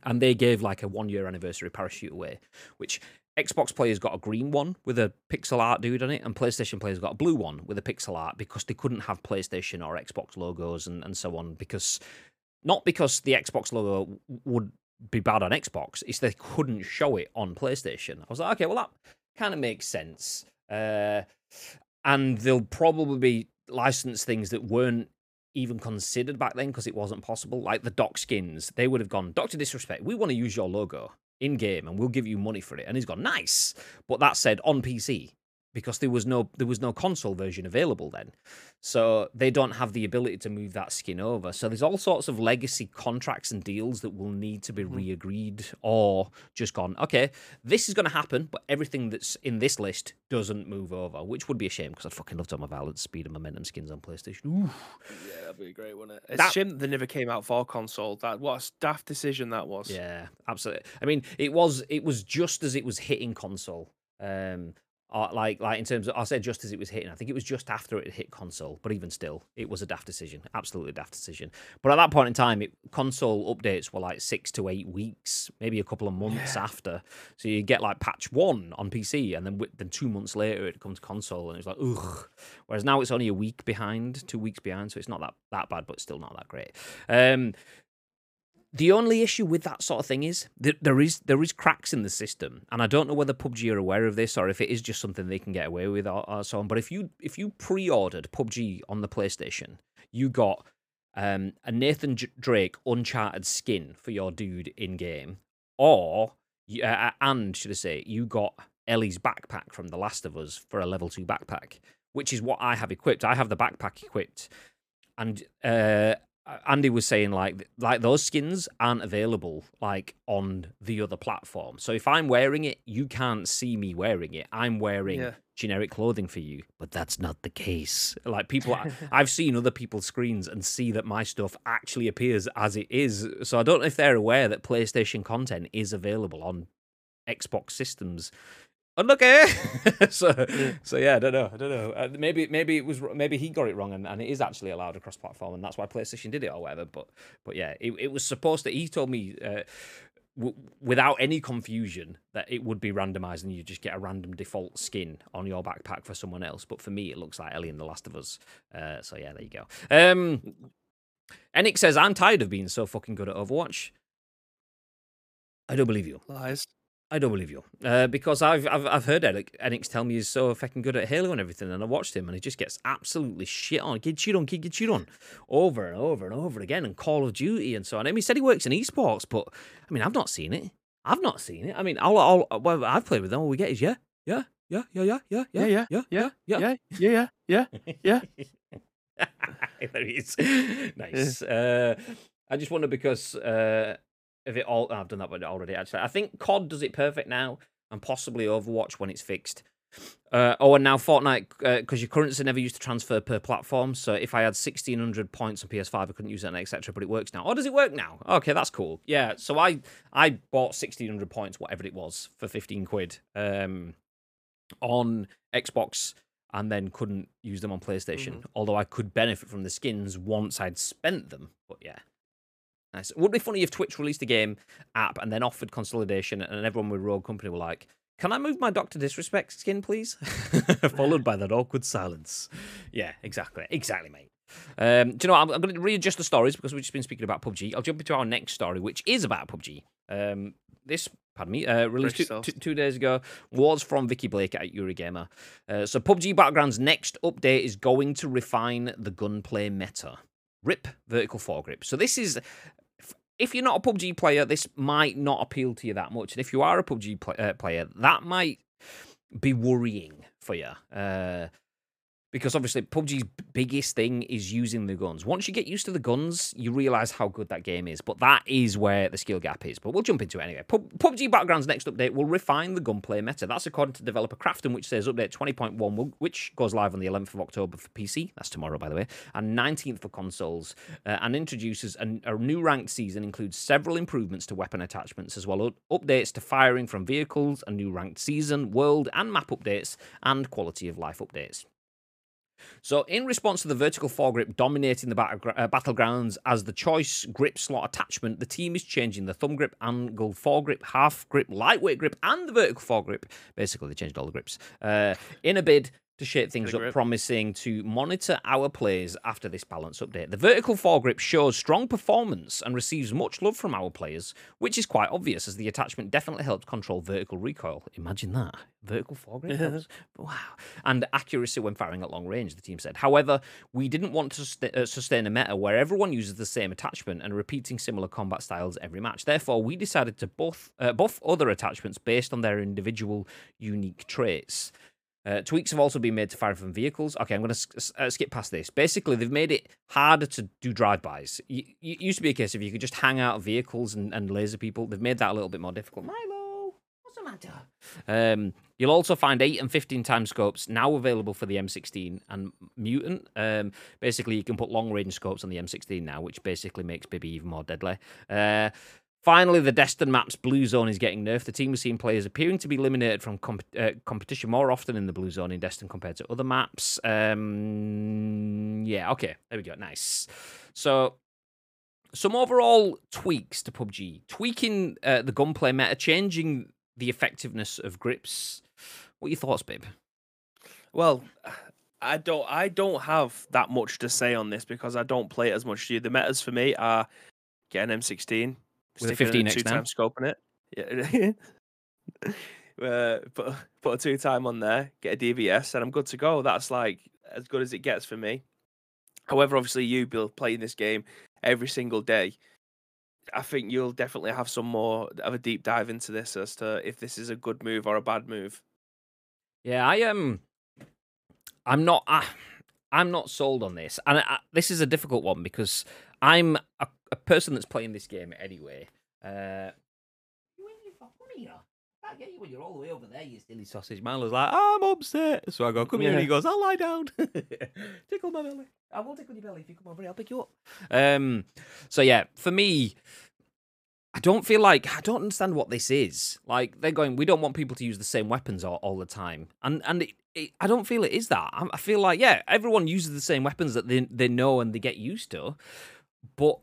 S1: and they gave like a one year anniversary parachute away, which Xbox players got a green one with a pixel art dude on it, and PlayStation players got a blue one with a pixel art because they couldn't have PlayStation or Xbox logos and, and so on because not because the Xbox logo would be bad on Xbox, it's they couldn't show it on PlayStation. I was like, okay, well that kind of makes sense. Uh, and they'll probably be licensed things that weren't even considered back then because it wasn't possible. Like the Doc skins, they would have gone, Doctor Disrespect, we want to use your logo in game and we'll give you money for it. And he's gone, nice. But that said, on PC, because there was no there was no console version available then. So they don't have the ability to move that skin over. So there's all sorts of legacy contracts and deals that will need to be
S2: Mhm.
S1: re-agreed or just gone, okay, this is going to happen, but everything that's in this list doesn't move over, which would be a shame because I'd fucking love to have my Valence Speed and Momentum skins on PlayStation. Ooh.
S2: Yeah, that'd be a great, wouldn't it? It's
S1: That-
S2: a shame that they never came out for console. That what a daft decision that was.
S1: Yeah, absolutely. I mean, it was it was just as it was hitting console. Um, uh, like like in terms of I said just as it was hitting. I think it was just after it hit console, but even still, it was a daft decision. Absolutely daft decision. But at that point in time, it, console updates were like six to eight weeks, maybe a couple of months after. So you get like patch one on PC, and then then two months later it comes to console, and it's like ugh. Whereas now it's only a week behind, two weeks behind, so it's not that that bad, but still not that great. Um, the only issue with that sort of thing is that there is there is cracks in the system, and I don't know whether PUBG are aware of this or if it is just something they can get away with or, or so on. But if you if you pre-ordered PUBG on the PlayStation, you got um, a Nathan Drake Uncharted skin for your dude in game, or uh, and should I say you got Ellie's backpack from The Last of Us for a level two backpack, which is what I have equipped. I have the backpack equipped, and uh, Andy was saying like like those skins aren't available like on the other platform. So if I'm wearing it, you can't see me wearing it. I'm wearing
S2: Yeah.
S1: generic clothing for you, but that's not the case. Like people, I've seen other people's screens and see that my stuff actually appears as it is. So I don't know if they're aware that PlayStation content is available on Xbox systems. Unlucky. so, so yeah, I don't know. I don't know. Uh, maybe, maybe it was. Maybe he got it wrong, and, and it is actually allowed across platform, and that's why PlayStation did it or whatever. But, but yeah, it, it was supposed to. He told me uh, w- without any confusion that it would be randomized, and you just get a random default skin on your backpack for someone else. But for me, it looks like Ellie in The Last of Us. Uh, so yeah, there you go. Um, Enix says, I'm tired of being so fucking good at Overwatch. I don't believe you.
S2: Lies.
S1: I don't believe you. Uh, because I've, I've I've heard Eric, Enix tell me he's so fucking good at Halo and everything, and I watched him and he just gets absolutely shit on, get shit on, get, get shit on, over and over and over again, and Call of Duty and so on. I mean, he said he works in esports, but I mean, I've not seen it. I've not seen it. I mean, all, all well, I've played with them. All we get is yeah, yeah, yeah, yeah, yeah, yeah, yeah,
S2: Yeah,
S1: yeah,
S2: yeah,
S1: yeah.
S2: Yeah, yeah, yeah, yeah, yeah.
S1: there he is. Nice. Uh, I just wonder because uh, of it all. I've done that one already. Actually, I think COD does it perfect now, and possibly Overwatch when it's fixed. Uh, oh, and now Fortnite because your currency never used to transfer per platform. So if I had sixteen hundred points on PS5, I couldn't use it, etc. But it works now. Oh, does it work now? Okay, that's cool. Yeah. So I I bought sixteen hundred points, whatever it was, for fifteen quid um, on Xbox and then couldn't use them on PlayStation. Although I could benefit from the skins once I'd spent them. But yeah. Nice. It would be funny if Twitch released a game app and then offered consolidation and everyone with Rogue Company were like, Can I move my Doctor Disrespect skin, please? Followed by that awkward silence. Yeah, exactly. Exactly, mate. Um, do you know what? I'm, I'm going to readjust the stories because we've just been speaking about PUBG. I'll jump into our next story, which is about PUBG. Um, this, pardon me, uh, released two, two, two days ago, was from Vikki Blake at Eurogamer. Uh, so PUBG Battlegrounds' next update is going to refine the gunplay meta. RIP vertical foregrip. So this is if you're not a PUBG player, this might not appeal to you that much. And if you are a PUBG uh, player, that might be worrying for you. Uh, because obviously, PUBG's biggest thing is using the guns. Once you get used to the guns, you realize how good that game is. But that is where the skill gap is. But we'll jump into it anyway. PUBG Battlegrounds next update will refine the gunplay meta. That's according to developer Krafton, which says update 20.1, which goes live on the 11th of October for PC. That's tomorrow, by the way, and 19th for consoles, uh, and introduces a, a new ranked season. Includes several improvements to weapon attachments, as well updates to firing from vehicles, a new ranked season, world and map updates, and quality of life updates. So, in response to the vertical foregrip dominating the uh, battlegrounds as the choice grip slot attachment, the team is changing the thumb grip, angle foregrip, half grip, lightweight grip, and the vertical foregrip. Basically, they changed all the grips uh, in a bid to shape things up,
S2: grip.
S1: promising to monitor our players after this balance update. The vertical foregrip shows strong performance and receives much love from our players, which is quite obvious as the attachment definitely helps control vertical recoil. Imagine that. Vertical foregrip? helps- Wow. And accuracy when firing at long range, the team said. However, we didn't want to st- uh, sustain a meta where everyone uses the same attachment and repeating similar combat styles every match. Therefore, we decided to buff, uh, buff other attachments based on their individual unique traits. Uh, tweaks have also been made to fire from vehicles. Okay, I'm going to uh, skip past this. Basically, they've made it harder to do drive-bys. It used to be a case if you could just hang out of vehicles and, and laser people. They've made that a little bit more difficult. Milo, what's the matter? Um, you'll also find 8 and 15 time scopes now available for the M16 and Mutant. Um, basically, you can put long-range scopes on the M16 now, which basically makes Bibby even more deadly. Uh, Finally, the Deston map's blue zone is getting nerfed. The team has seen players appearing to be eliminated from comp- uh, competition more often in the blue zone in Deston compared to other maps. Um, yeah, okay, there we go. Nice. So, some overall tweaks to PUBG, tweaking uh, the gunplay meta, changing the effectiveness of grips. What are your thoughts, babe?
S2: Well, I don't I don't have that much to say on this because I don't play it as much as you. The metas for me are get an M16
S1: With a
S2: stick
S1: 15x
S2: two
S1: now?
S2: time scope in it. Yeah. uh, put put a two time on there, get a DVS, and I'm good to go. That's like as good as it gets for me. However, obviously you Bill playing this game every single day. I think you'll definitely have some more of a deep dive into this as to if this is a good move or a bad move.
S1: Yeah, I am. I'm not. I, I'm not sold on this, and I, this is a difficult one because I'm a, a person that's playing this game anyway. Uh, I get you when you're all the way over there, you silly sausage. Milo's like, I'm upset. So I go, come here. And he goes, I'll lie down. tickle my belly. I will tickle your belly if you come over here. I'll pick you up. Um, so yeah, for me, I don't feel like I don't understand what this is. Like they're going, we don't want people to use the same weapons all, all the time, and and it, it, I don't feel it is that. I, I feel like yeah, everyone uses the same weapons that they they know and they get used to, but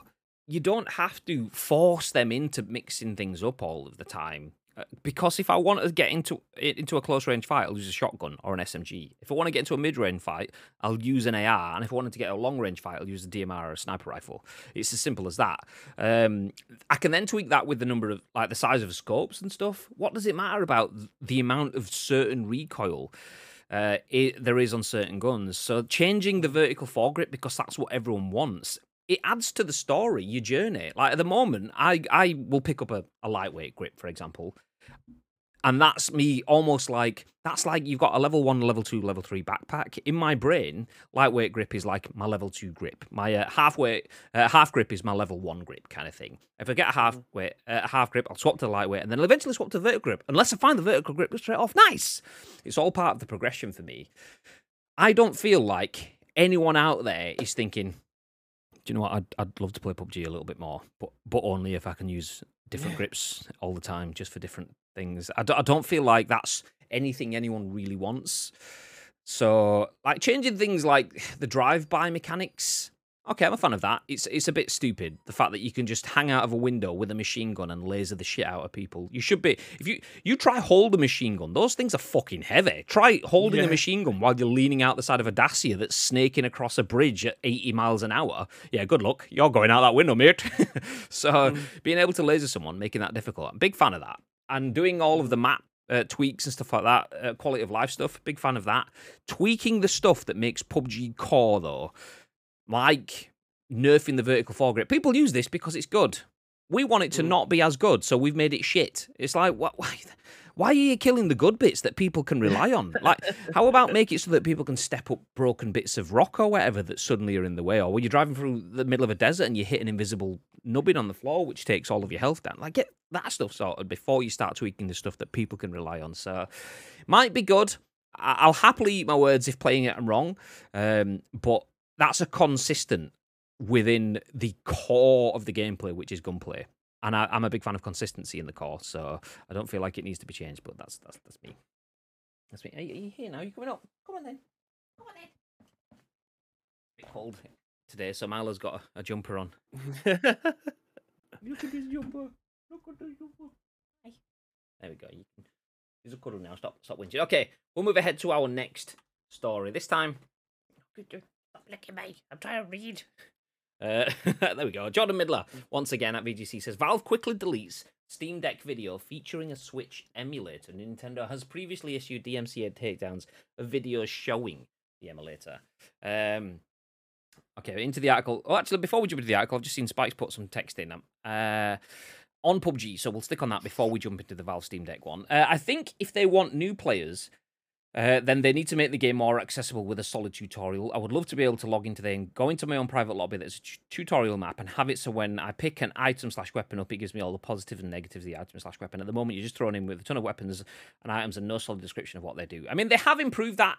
S1: you don't have to force them into mixing things up all of the time. Uh, Because if I want to get into into a close range fight, I'll use a shotgun or an SMG. If I want to get into a mid range fight, I'll use an AR, and if I wanted to get a long range fight, I'll use a DMR or a sniper rifle. It's as simple as that. Um, I can then tweak that with the number of like the size of scopes and stuff. What does it matter about the amount of certain recoil? uh, it, there is on certain guns. So changing the vertical foregrip because that's what everyone wants. It adds to the story, your journey. Like at the moment, I I will pick up a, a lightweight grip, for example, and that's me almost like that's like you've got a level one, level two, level three backpack. In my brain, lightweight grip is like my level two grip. My uh, halfweight uh, half grip is my level one grip kind of thing. If I get a half weight, uh, half grip, I'll swap to the lightweight, and then I'll eventually swap to the vertical grip. Unless I find the vertical grip straight off, nice. It's all part of the progression for me. I don't feel like anyone out there is thinking, do you know what? I'd, I'd love to play PUBG a little bit more, but but only if I can use different grips all the time, just for different things. I don't, I don't feel like that's anything anyone really wants. So, like changing things like the drive-by mechanics. Okay, I'm a fan of that. It's it's a bit stupid the fact that you can just hang out of a window with a machine gun and laser the shit out of people. You should be if you you try hold a machine gun. Those things are fucking heavy. Try holding a machine gun while you're leaning out the side of a Dacia that's snaking across a bridge at 80 miles an hour. Yeah, good luck. You're going out that window, mate. so being able to laser someone, making that difficult, I'm a big fan of that. And doing all of the map uh, tweaks and stuff like that, uh, quality of life stuff, big fan of that. Tweaking the stuff that makes PUBG core though, like nerfing the vertical foregrip. People use this because it's good. We want it to not be as good, so we've made it shit. It's like, what, why, why are you killing the good bits that people can rely on? Like, how about make it so that people can step up broken bits of rock or whatever that suddenly are in the way? Or when you're driving through the middle of a desert and you hit an invisible nubbin on the floor, which takes all of your health down. Like, get that stuff sorted before you start tweaking the stuff that people can rely on. So, might be good. I'll happily eat my words if playing it I'm wrong, um, but that's a consistent within the core of the gameplay, which is gunplay. And I, I'm a big fan of consistency in the core, so I don't feel like it needs to be changed. But that's that's that's me. That's me. Are you, are you here now? You coming up? Come on then. Come on then. bit cold today, so Milo's got a, a jumper on. Look at this jumper. Look at this jumper. There we go. You can. He's a cuddle now. Stop. Stop whinging. Okay, we'll move ahead to our next story. This time. Stop at me. I'm trying to read. Uh, there we go. Jordan Middler, once again at VGC, says Valve quickly deletes Steam Deck video featuring a Switch emulator. Nintendo has previously issued DMCA takedowns of videos showing the emulator. Um, okay, into the article. Oh, actually, before we jump into the article, I've just seen Spikes put some text in. Uh, on PUBG, so we'll stick on that before we jump into the Valve Steam Deck one. Uh, I think if they want new players, uh, then they need to make the game more accessible with a solid tutorial. I would love to be able to log into there and go into my own private lobby that's a t- tutorial map and have it so when I pick an item slash weapon up, it gives me all the positives and negatives of the item slash weapon. At the moment, you're just thrown in with a ton of weapons and items and no solid description of what they do. I mean, they have improved that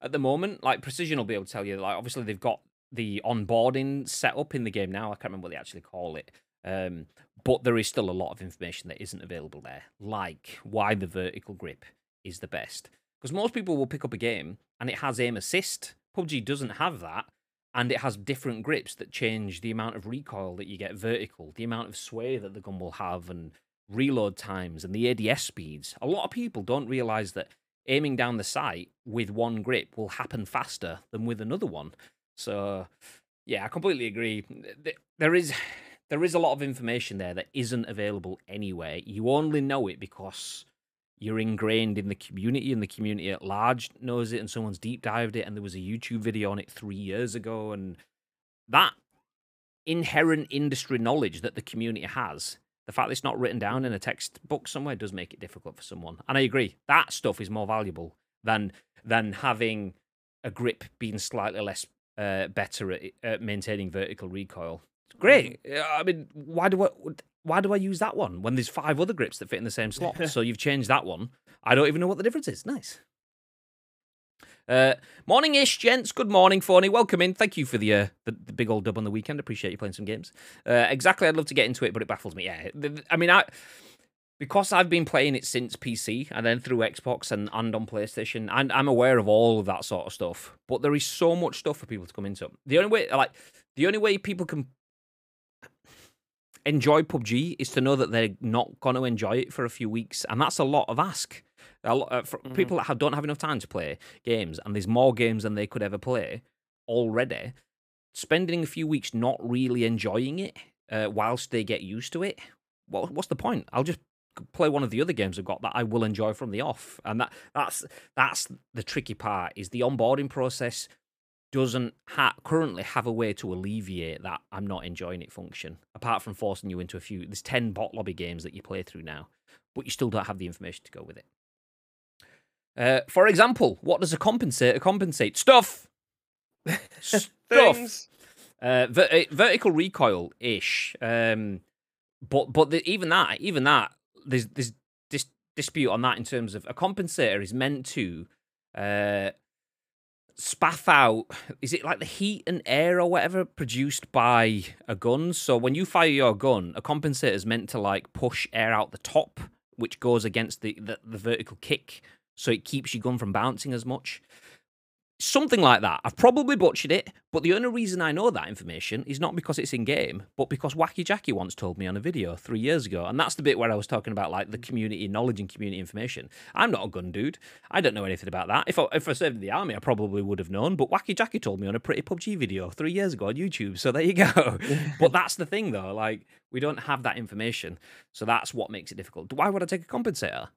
S1: at the moment. Like Precision will be able to tell you. Like obviously they've got the onboarding set up in the game now. I can't remember what they actually call it. Um, but there is still a lot of information that isn't available there, like why the vertical grip is the best. Because most people will pick up a game and it has aim assist. PUBG doesn't have that, and it has different grips that change the amount of recoil that you get vertical, the amount of sway that the gun will have, and reload times and the ADS speeds. A lot of people don't realize that aiming down the sight with one grip will happen faster than with another one. So, yeah, I completely agree. There is there is a lot of information there that isn't available anywhere. You only know it because you're ingrained in the community and the community at large knows it and someone's deep dived it and there was a YouTube video on it 3 years ago and that inherent industry knowledge that the community has the fact that it's not written down in a textbook somewhere does make it difficult for someone. And i agree that stuff is more valuable than than having a grip being slightly less uh, better at, at maintaining vertical recoil. Great. Uh, i mean why do i why do i use that one when there's five other grips that fit in the same slot so you've changed that one i don't even know what the difference is nice uh, morning ish, gents. Good morning, Phony. Welcome in. Thank you for the, uh, the the big old dub on the weekend. Appreciate you playing some games. Uh, exactly, I'd love to get into it, but it baffles me. Yeah, I mean, I because I've been playing it since PC and then through Xbox and, and on PlayStation, and I'm aware of all of that sort of stuff. But there is so much stuff for people to come into. The only way, like, the only way people can enjoy PUBG is to know that they're not going to enjoy it for a few weeks, and that's a lot of ask. A lot, uh, for
S2: Mhm.
S1: people that have, don't have enough time to play games, and there's more games than they could ever play already. Spending a few weeks not really enjoying it, uh, whilst they get used to it, what, what's the point? I'll just play one of the other games I've got that I will enjoy from the off, and that that's that's the tricky part. Is the onboarding process doesn't ha- currently have a way to alleviate that I'm not enjoying it function, apart from forcing you into a few. There's 10 bot lobby games that you play through now, but you still don't have the information to go with it. Uh, for example, what does a compensator compensate? Stuff! Stuff! Uh, ver- uh, vertical recoil ish. Um, but but the, even that, even that, there's there's dis- dispute on that in terms of a compensator is meant to uh, spaff out. Is it like the heat and air or whatever produced by a gun? So when you fire your gun, a compensator is meant to like push air out the top, which goes against the, the, the vertical kick, so it keeps your gun from bouncing as much. Something like that. I've probably butchered it, but the only reason I know that information is not because it's in game, but because Wacky Jacky once told me on a video three years ago. And that's the bit where I was talking about like the community knowledge and community information. I'm not a gun dude. I don't know anything about that. If I, if I served in the army, I probably would have known. But Wacky Jacky told me on a pretty PUBG video three years ago on YouTube. So there you go. but that's the thing though. Like we don't have that information. So that's what makes it difficult. Why would I take a compensator?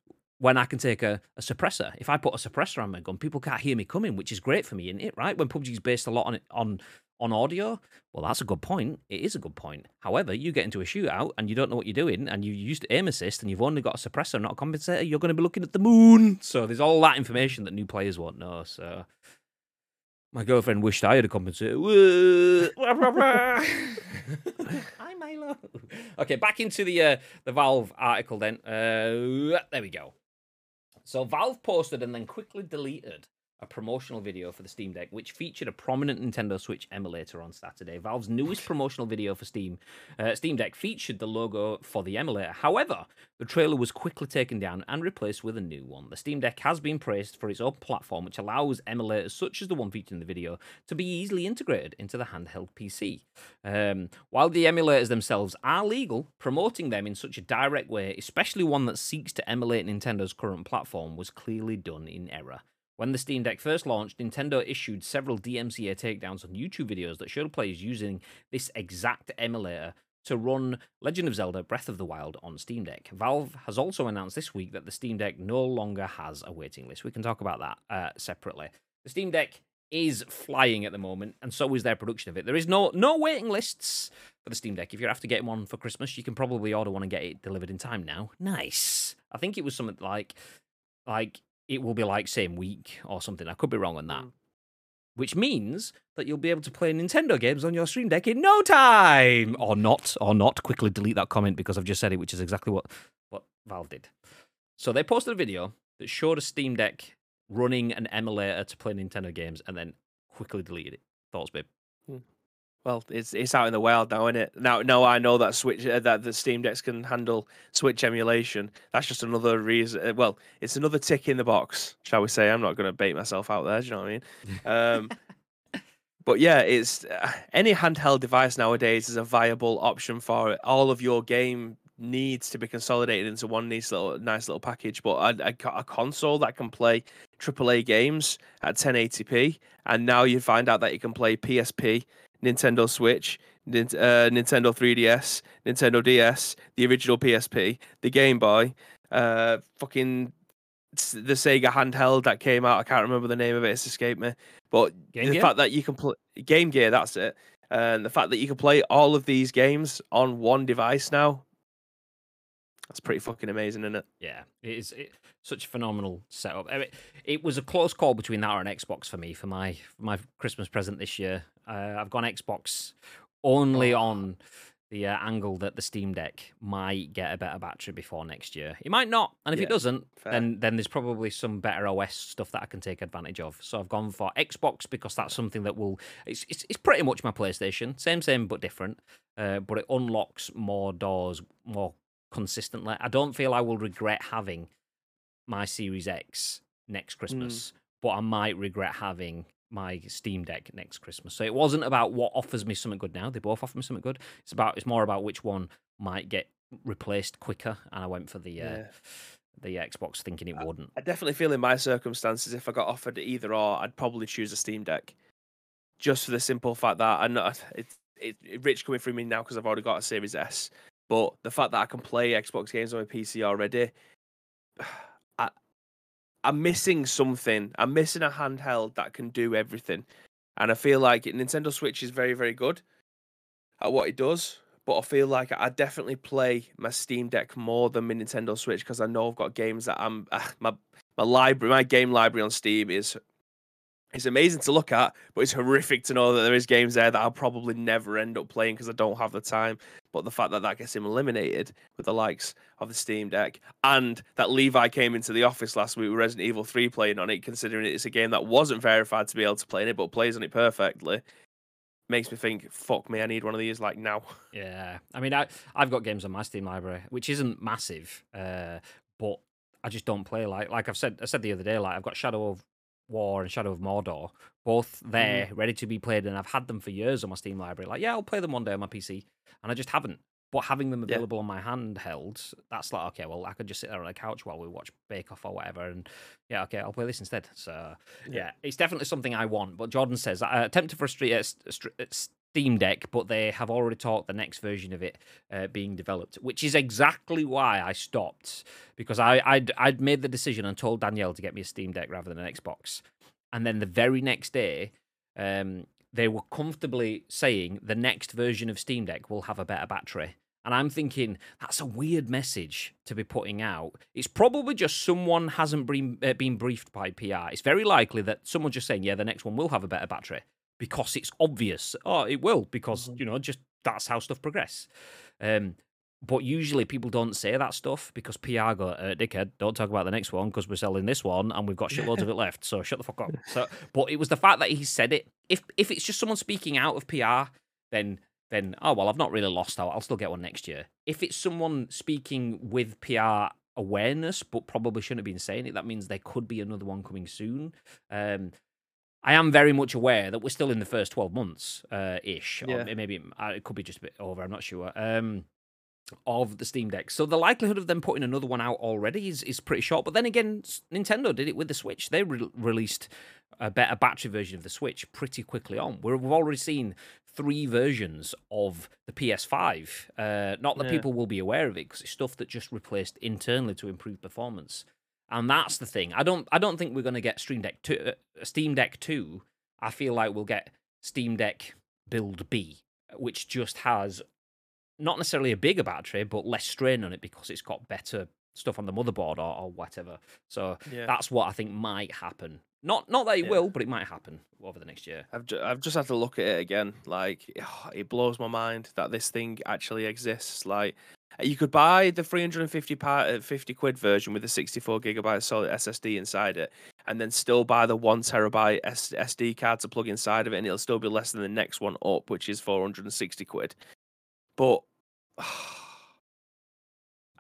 S1: When I can take a, a suppressor. If I put a suppressor on my gun, people can't hear me coming, which is great for me, isn't it? Right? When PUBG's based a lot on it on on audio, well, that's a good point. It is a good point. However, you get into a shootout and you don't know what you're doing, and you used aim assist, and you've only got a suppressor, not a compensator. You're going to be looking at the moon. So there's all that information that new players won't know. So my girlfriend wished I had a compensator. Hi, Milo. Okay, back into the uh, the Valve article then. Uh, there we go. So Valve posted and then quickly deleted a promotional video for the Steam Deck, which featured a prominent Nintendo Switch emulator on Saturday. Valve's newest promotional video for Steam uh, Steam Deck featured the logo for the emulator. However, the trailer was quickly taken down and replaced with a new one. The Steam Deck has been praised for its own platform, which allows emulators such as the one featured in the video to be easily integrated into the handheld PC. Um, while the emulators themselves are legal, promoting them in such a direct way, especially one that seeks to emulate Nintendo's current platform, was clearly done in error. When the Steam Deck first launched, Nintendo issued several DMCA takedowns on YouTube videos that showed players using this exact emulator to run Legend of Zelda Breath of the Wild on Steam Deck. Valve has also announced this week that the Steam Deck no longer has a waiting list. We can talk about that uh, separately. The Steam Deck is flying at the moment, and so is their production of it. There is no no waiting lists for the Steam Deck. If you're after getting one for Christmas, you can probably order one and get it delivered in time now. Nice. I think it was something like like it will be like same week or something. I could be wrong on that.
S2: Mm.
S1: Which means that you'll be able to play Nintendo games on your Stream Deck in no time, or not, or not. Quickly delete that comment because I've just said it, which is exactly what what Valve did. So they posted a video that showed a Steam Deck running an emulator to play Nintendo games, and then quickly deleted it. Thoughts, babe?
S2: Well, it's it's out in the wild now, isn't it? Now, now I know that Switch uh, that the Steam Decks can handle Switch emulation. That's just another reason. uh, Well, it's another tick in the box, shall we say? I'm not going to bait myself out there. Do you know what I mean? Um, but yeah, it's uh, any handheld device nowadays is a viable option for it. All of your game needs to be consolidated into one nice little nice little package. But a, a, a console that can play AAA games at 1080p, and now you find out that you can play PSP, Nintendo Switch, Nint- uh, Nintendo 3DS, Nintendo DS, the original PSP, the Game Boy, uh, fucking the Sega handheld that came out. I can't remember the name of it; it's escaped me. But
S1: Game
S2: the
S1: Gear?
S2: fact that you can play Game Gear, that's it. And the fact that you can play all of these games on one device now, that's pretty fucking amazing, isn't it?
S1: Yeah, it is it, such a phenomenal setup. I mean, it was a close call between that or an Xbox for me for my for my Christmas present this year. Uh, I've gone Xbox only on the uh, angle that the Steam Deck might get a better battery before next year. It might not, and if
S2: Yeah,
S1: it doesn't,
S2: fair.
S1: then then there's probably some better OS stuff that I can take advantage of. So I've gone for Xbox because that's something that will. It's it's, it's pretty much my PlayStation, same same but different. Uh, but it unlocks more doors more consistently. I don't feel I will regret having my Series X next Christmas, but I might regret having my Steam Deck next Christmas. So it wasn't about what offers me something good now. They both offer me something good. It's about it's more about which one might get replaced quicker, and I went for the uh, the Xbox, thinking it wouldn't.
S2: I definitely feel in my circumstances, if I got offered either or, I'd probably choose a Steam Deck, just for the simple fact that I know it's it, it rich coming through me now because I've already got a Series S. But the fact that I can play Xbox games on my PC already, I, I'm missing something. I'm missing a handheld that can do everything, and I feel like Nintendo Switch is very very good at what it does. But I feel like I definitely play my Steam Deck more than my Nintendo Switch because I know I've got games that I'm my my library, my game library on Steam is it's amazing to look at, but it's horrific to know that there is games there that I'll probably never end up playing because I don't have the time. But the fact that that gets him eliminated with the likes of the Steam Deck and that Levi came into the office last week with Resident Evil 3 playing on it, considering it's a game that wasn't verified to be able to play in it, but plays on it perfectly, makes me think, fuck me, I need one of these like now.
S1: Yeah, I mean, I I've got games on my Steam library, which isn't massive, uh, but I just don't play like like I've said I said the other day, like I've got Shadow of War and Shadow of Mordor, both there ready to be played, and I've had them for years on my Steam library. Like, yeah, I'll play them one day on my PC, and I just haven't. But having them
S2: Yeah.
S1: available on my handheld, that's like okay, well, I could just sit there on the couch while we watch Bake Off or whatever, and yeah, okay, I'll play this instead. So yeah, it's definitely something I want. But Jordan says uh, attempt to frustrate. uh, st- st- uh, Steam Deck, but they have already talked the next version of it uh, being developed, which is exactly why I stopped because I I'd, I'd made the decision and told Danielle to get me a Steam Deck rather than an Xbox, and then the very next day, um, they were comfortably saying the next version of Steam Deck will have a better battery. And I'm thinking that's a weird message to be putting out. It's probably just someone hasn't been uh, been briefed by PR. It's very likely that someone's just saying, "Yeah, the next one will have a better battery," because it's obvious. Oh, it will because
S2: Mhm.
S1: you know just that's how stuff progress. Um, but usually people don't say that stuff because PR go, uh, "Dickhead, don't talk about the next one because we're selling this one and we've got shitloads of it left." So shut the fuck up. So, but it was the fact that he said it. If if it's just someone speaking out of PR, then then oh well, I've not really lost out. I'll still get one next year. If it's someone speaking with PR awareness, but probably shouldn't have been saying it, that means there could be another one coming soon. Um, I am very much aware that we're still in the first twelve months, uh, ish.
S2: Yeah.
S1: Or maybe uh, it could be just a bit over. I'm not sure. Um, of the Steam Deck, so the likelihood of them putting another one out already is is pretty short. But then again, Nintendo did it with the Switch. They re- released a better battery version of the Switch pretty quickly on. We're, we've already seen three versions of the PS5. Uh, not that
S2: Yeah.
S1: people will be aware of it because it's stuff that just replaced internally to improve performance. And that's the thing. I don't. I don't think we're going to get Stream Deck two. Uh, Steam Deck two. I feel like we'll get Steam Deck Build B, which just has not necessarily a bigger battery, but less strain on it because it's got better stuff on the motherboard or, or whatever. So
S2: Yeah.
S1: that's what I think might happen. Not not that it
S2: Yeah.
S1: will, but it might happen over the next year.
S2: I've, ju- I've just had to look at it again. Like, it blows my mind that this thing actually exists. Like, you could buy the 350 pa- uh, 50 quid version with a 64 gigabyte solid SSD inside it, and then still buy the one terabyte SD card to plug inside of it, and it'll still be less than the next one up, which is 460 quid. But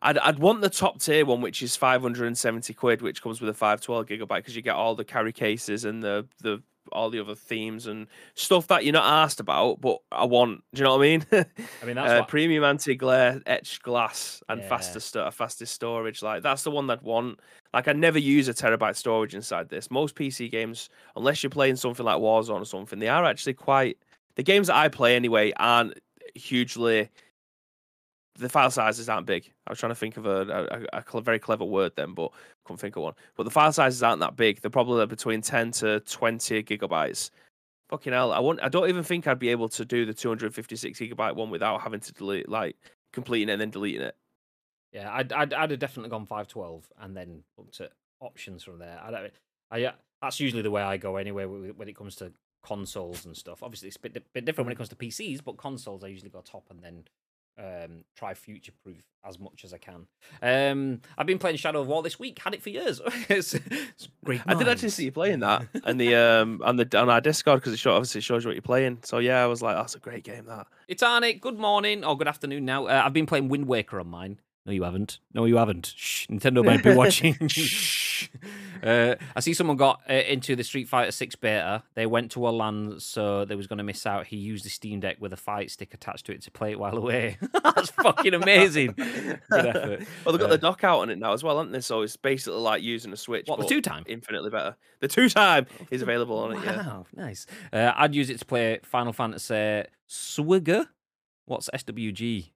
S2: I'd I'd want the top tier one, which is 570 quid, which comes with a 512 gigabyte, because you get all the carry cases and the the all the other themes and stuff that you're not asked about, but I want. Do you know what I mean?
S1: I mean, that's
S2: uh,
S1: what,
S2: premium anti-glare etched glass and
S1: Yeah.
S2: faster sto- fastest storage. Like that's the one that want. Like I never use a terabyte storage inside this. Most PC games, unless you're playing something like Warzone or something, they are actually quite. The games that I play anyway aren't hugely. The file sizes aren't big. I was trying to think of a, a, a very clever word then, but couldn't think of one. But the file sizes aren't that big. They're probably between 10 to 20 gigabytes. Fucking hell, I won't, I don't even think I'd be able to do the 256 gigabyte one without having to delete, like completing it and then deleting it.
S1: yeah, I'd, I'd I'd have definitely gone five twelve and then looked at options from there. I don't. I uh, that's usually the way I go anyway when it comes to consoles and stuff. Obviously, it's a bit, bit different when it comes to PCs, but consoles I usually go top and then um, try future proof as much as I can. Um, I've been playing Shadow of War this week. Had it for years. it's, it's great.
S2: I did actually see you playing that and the um on the on our Discord because it show, obviously shows you what you're playing. So yeah, I was like, that's a great game. That
S1: It's Arnick. Good morning or good afternoon now. Uh, I've been playing Wind Waker on mine. No, you haven't. No, you haven't. Shh, Nintendo might be watching. Much. Uh, I see someone got uh, into the Street Fighter 6 beta. They went to a LAN, so they was going to miss out. He used the Steam Deck with a fight stick attached to it to play it while away. That's fucking amazing. Good effort.
S2: Well, they've got
S1: Uh,
S2: the dock out on it now as well, haven't they? So it's basically like using a Switch.
S1: What, the two time?
S2: Infinitely better. The two time is available on it. Yeah.
S1: Wow, nice. Uh, I'd use it to play Final Fantasy Swigger. What's SWG?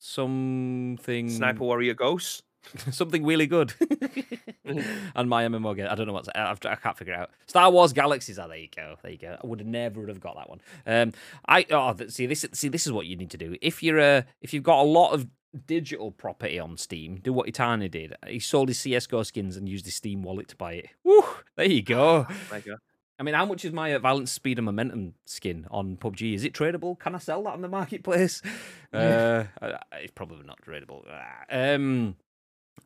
S1: Something.
S2: Sniper Warrior Ghosts.
S1: something really good. and my MMO game. I don't know what's. I, I can't figure it out. Star Wars Galaxies. Ah, there you go. There you go. I would have never have got that one. Um, I oh see this. See this is what you need to do. If you're a if you've got a lot of digital property on Steam, do what Itani did. He sold his CS:GO skins and used his Steam wallet to buy it. Woo! There you go.
S2: Mega.
S1: I mean, how much is my uh, Violence, Speed, and Momentum skin on PUBG? Is it tradable? Can I sell that on the marketplace? Uh, it's probably not tradable. Ah, Um,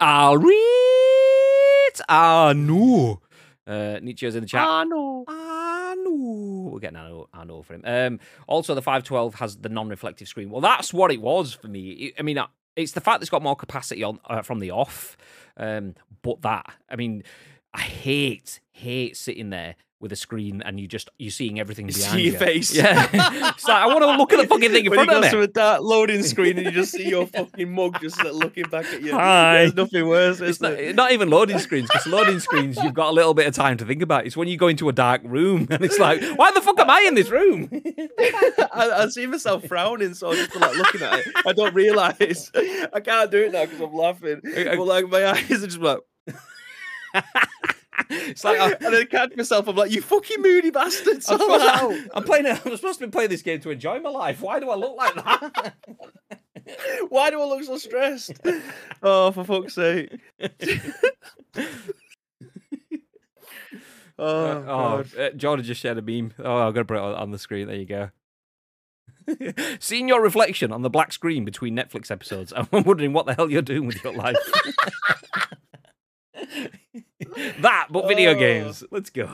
S1: I'll read. Ah, no. Uh, Nietzsche's in the chat.
S2: Ah no.
S1: Ah, no. We're getting Arno, Arno for him. Um, also, the 512 has the non reflective screen. Well, that's what it was for me. I mean, uh, it's the fact that it's got more capacity on uh, from the off. Um, but that, I mean, I hate, hate sitting there with a screen and you just you're seeing everything
S2: You
S1: behind
S2: see your
S1: you.
S2: face.
S1: Yeah, it's like I want to look at the fucking thing in
S2: when
S1: front
S2: you
S1: of
S2: go
S1: me.
S2: to a dark loading screen and you just see your fucking mug just like, looking back at you.
S1: Hi.
S2: There's nothing worse,
S1: It's not, not even loading screens because loading screens you've got a little bit of time to think about. It's when you go into a dark room and it's like, why the fuck am I in this room?
S2: I, I see myself frowning, so I'm just like looking at it. I don't realise. I can't do it now because I'm laughing. But like my eyes are just like,
S1: it's like I,
S2: and I catch myself. I'm like, you fucking moody bastards.
S1: I'm,
S2: I'm
S1: supposed
S2: out.
S1: to, I'm playing. I'm supposed to be playing this game to enjoy my life. Why do I look like that?
S2: Why do I look so stressed? Oh, for fuck's sake. oh,
S1: oh,
S2: God.
S1: uh, Jordan just shared a meme. Oh, I'm gonna put it on, on the screen. There you go. Seeing your reflection on the black screen between Netflix episodes, I'm wondering what the hell you're doing with your life. that, but video
S2: Oh.
S1: games. Let's go.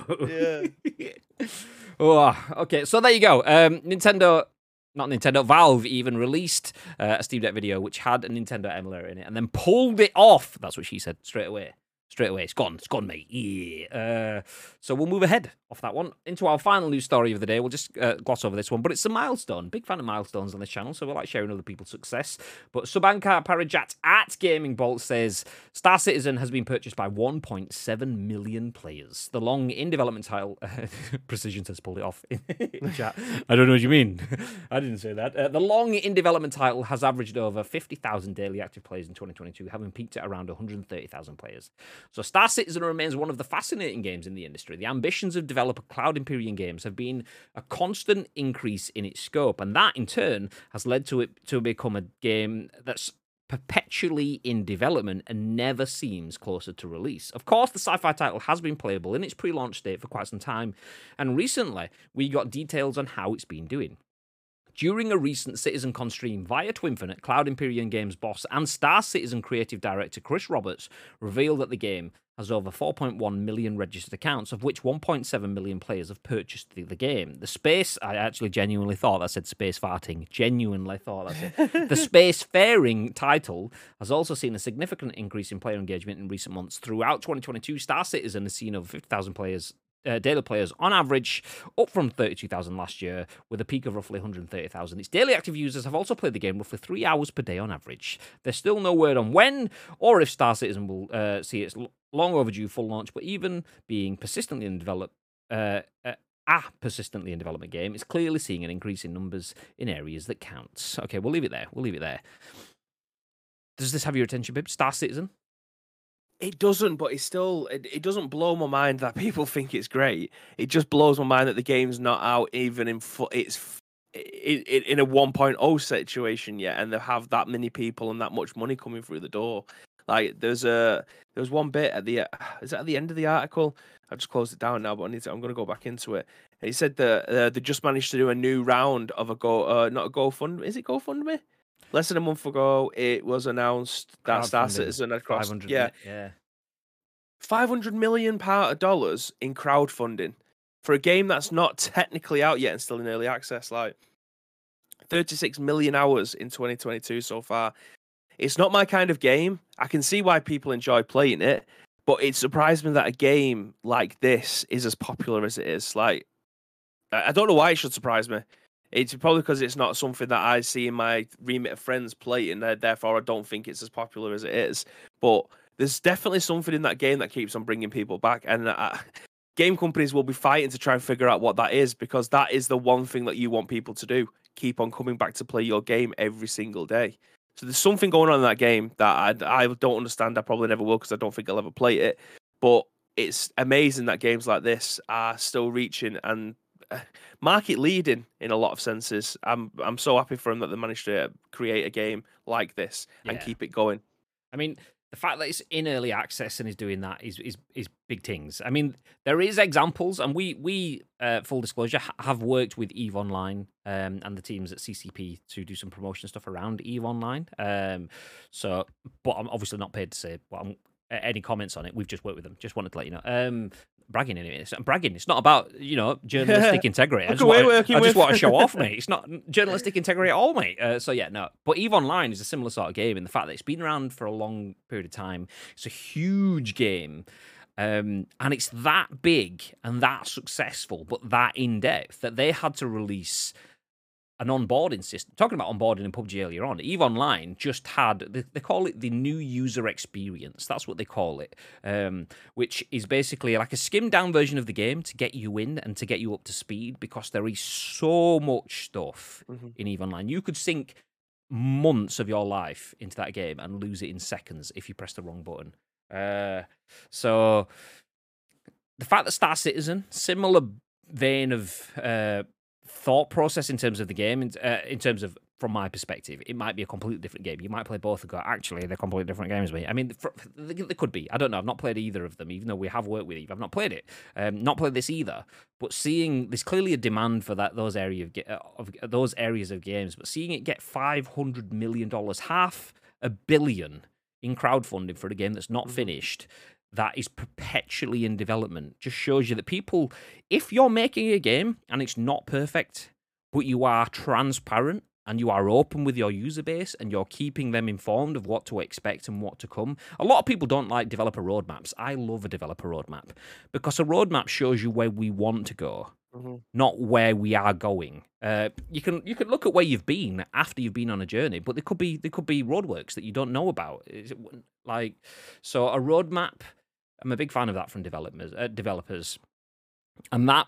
S2: Yeah.
S1: oh, okay. So there you go. Um, Nintendo, not Nintendo, Valve even released uh, a Steam Deck video which had a Nintendo emulator in it, and then pulled it off. That's what she said straight away. Straight away, it's gone, it's gone, mate. Yeah. Uh, so we'll move ahead off that one into our final news story of the day. We'll just uh, gloss over this one, but it's a milestone. Big fan of milestones on this channel, so we like sharing other people's success. But Shubhankar Parijat at Gaming Bolt says Star Citizen has been purchased by 1.7 million players. The long in development title, Precision has pulled it off in chat. I don't know what you mean. I didn't say that. Uh, the long in development title has averaged over 50,000 daily active players in 2022, having peaked at around 130,000 players. So Star Citizen remains one of the fascinating games in the industry. The ambitions of developer Cloud Imperium Games have been a constant increase in its scope, and that in turn has led to it to become a game that's perpetually in development and never seems closer to release. Of course, the sci fi title has been playable in its pre launch state for quite some time, and recently we got details on how it's been doing. During a recent Citizen Con stream via Twinfinite, Cloud Imperium Games boss and Star Citizen creative director Chris Roberts revealed that the game has over 4.1 million registered accounts, of which 1.7 million players have purchased the, the game. The space, I actually genuinely thought that said space farting. Genuinely thought the space faring title has also seen a significant increase in player engagement in recent months. Throughout 2022, Star Citizen has seen over 50,000 players uh, daily players on average, up from 32,000 last year, with a peak of roughly 130,000. Its daily active users have also played the game roughly three hours per day on average. There's still no word on when or if Star Citizen will uh, see its long overdue full launch, but even being persistently in develop. Uh, uh, a persistently in development game, it's clearly seeing an increase in numbers in areas that counts. Okay, we'll leave it there. We'll leave it there. Does this have your attention, Bib? Star Citizen?
S2: It doesn't, but it's still it, it doesn't blow my mind that people think it's great. It just blows my mind that the game's not out even in fu- it's f- in, in a 1.0 situation yet, and they have that many people and that much money coming through the door. Like there's a there's one bit at the is that at the end of the article? I've just closed it down now, but I need to, I'm going to go back into it. He said that uh, they just managed to do a new round of a go uh, not a GoFund is it GoFundMe? Less than a month ago, it was announced that Star Citizen had crossed
S1: 500
S2: yeah
S1: yeah.
S2: 500 million part of uh, dollars in crowdfunding for a game that's not technically out yet and still in early access like 36 million hours in 2022 so far it's not my kind of game i can see why people enjoy playing it but it surprised me that a game like this is as popular as it is. Like, I don't know why it should surprise me. It's probably because it's not something that I see in my remit of friends play, and therefore I don't think it's as popular as it is. But there's definitely something in that game that keeps on bringing people back, and uh, game companies will be fighting to try and figure out what that is because that is the one thing that you want people to do: keep on coming back to play your game every single day. So there's something going on in that game that I, I don't understand. I probably never will because I don't think I'll ever play it. But it's amazing that games like this are still reaching and market leading in a lot of senses. I'm I'm so happy for them that they managed to create a game like this and
S1: Yeah.
S2: keep it going.
S1: I mean, the fact that it's in early access and is doing that is is is big things. I mean, there is examples, and we we uh, full disclosure ha- have worked with Eve Online um, and the teams at CCP to do some promotion stuff around Eve Online. Um, so, but I'm obviously not paid to say what I'm, any comments on it. We've just worked with them. Just wanted to let you know. Um, bragging anyway. It's, I'm bragging. It's not about you know journalistic integrity. I just, want,
S2: working
S1: I just want to show off, mate. It's not journalistic integrity at all, mate. Uh, so yeah, no. But Eve Online is a similar sort of game in the fact that it's been around for a long period of time. It's a huge game. Um, and it's that big and that successful, but that in depth that they had to release an onboarding system. Talking about onboarding in PUBG earlier on, Eve Online just had they, they call it the new user experience. That's what they call it, um, which is basically like a skimmed down version of the game to get you in and to get you up to speed because there is so much stuff
S2: Mhm.
S1: in Eve Online. You could sink months of your life into that game and lose it in seconds if you press the wrong button. Uh, so the fact that Star Citizen, similar vein of uh, thought process in terms of the game, in, uh, in terms of from my perspective, it might be a completely different game. You might play both and go, actually, they're completely different games. Mate. I mean, fr- they they could be. I don't know. I've not played either of them, even though we have worked with Eve. I've not played it. Um, not played this either. But seeing there's clearly a demand for that those area of, uh, of those areas of games. But seeing it get five hundred million dollars, half a billion in crowdfunding for a game that's not
S2: Mhm.
S1: finished that is perpetually in development just shows you that people if you're making a game and it's not perfect but you are transparent and you are open with your user base and you're keeping them informed of what to expect and what to come. A lot of people don't like developer roadmaps. I love a developer roadmap because a roadmap shows you where we want to go
S2: Mhm.
S1: not where we are going. Uh, you can you can look at where you've been after you've been on a journey, but there could be there could be roadworks that you don't know about. Is it like so a roadmap? I'm a big fan of that from developers. Uh, developers, and that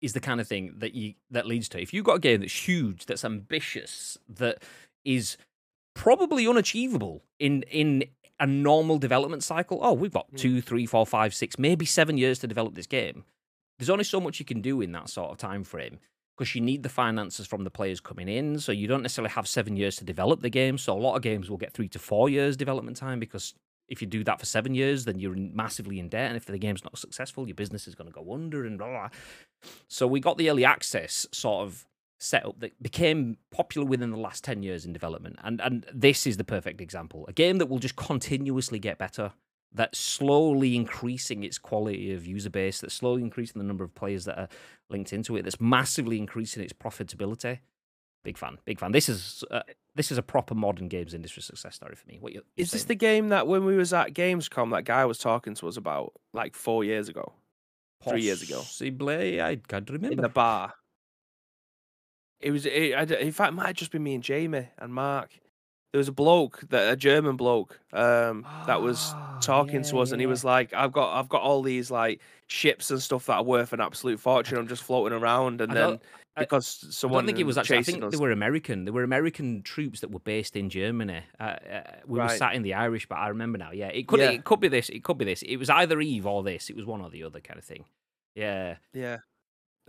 S1: is the kind of thing that you that leads to. If you've got a game that's huge, that's ambitious, that is probably unachievable in in a normal development cycle. Oh, we've got
S2: Mm.
S1: two, three, four, five, six, maybe seven years to develop this game there's only so much you can do in that sort of time frame because you need the finances from the players coming in. So you don't necessarily have seven years to develop the game. So a lot of games will get three to four years development time because if you do that for seven years, then you're massively in debt. And if the game's not successful, your business is going to go under and blah, blah. So we got the early access sort of setup that became popular within the last 10 years in development. And, and this is the perfect example. A game that will just continuously get better that's slowly increasing its quality of user base, that's slowly increasing the number of players that are linked into it, that's massively increasing its profitability. Big fan, big fan. This is uh, this is a proper modern games industry success story for me. What you
S2: Is this the game that when we was at Gamescom, that guy was talking to us about like four years ago three years ago?
S1: Possibly, I can't remember.
S2: in the bar? It was. It, I in fact, it might have just been me and Jamie and Mark. There was a bloke, that a German bloke, um, that was
S1: Ah,
S2: talking to
S1: yeah,
S2: us, and he was like, "I've got, I've got all these like ships and stuff that are worth an absolute fortune. I'm just floating around, and
S1: I
S2: then
S1: I-
S2: because
S1: I
S2: someone
S1: don't think it was actually. I think
S2: us,
S1: they were American. They were American troops that were based in Germany. Uh, uh, we were sat in the Irish, but I remember now. Yeah, it could.
S2: Yeah.
S1: It could be this. It could be this. It was either Eve or this. It was one or the other kind of thing. Yeah.
S2: Yeah.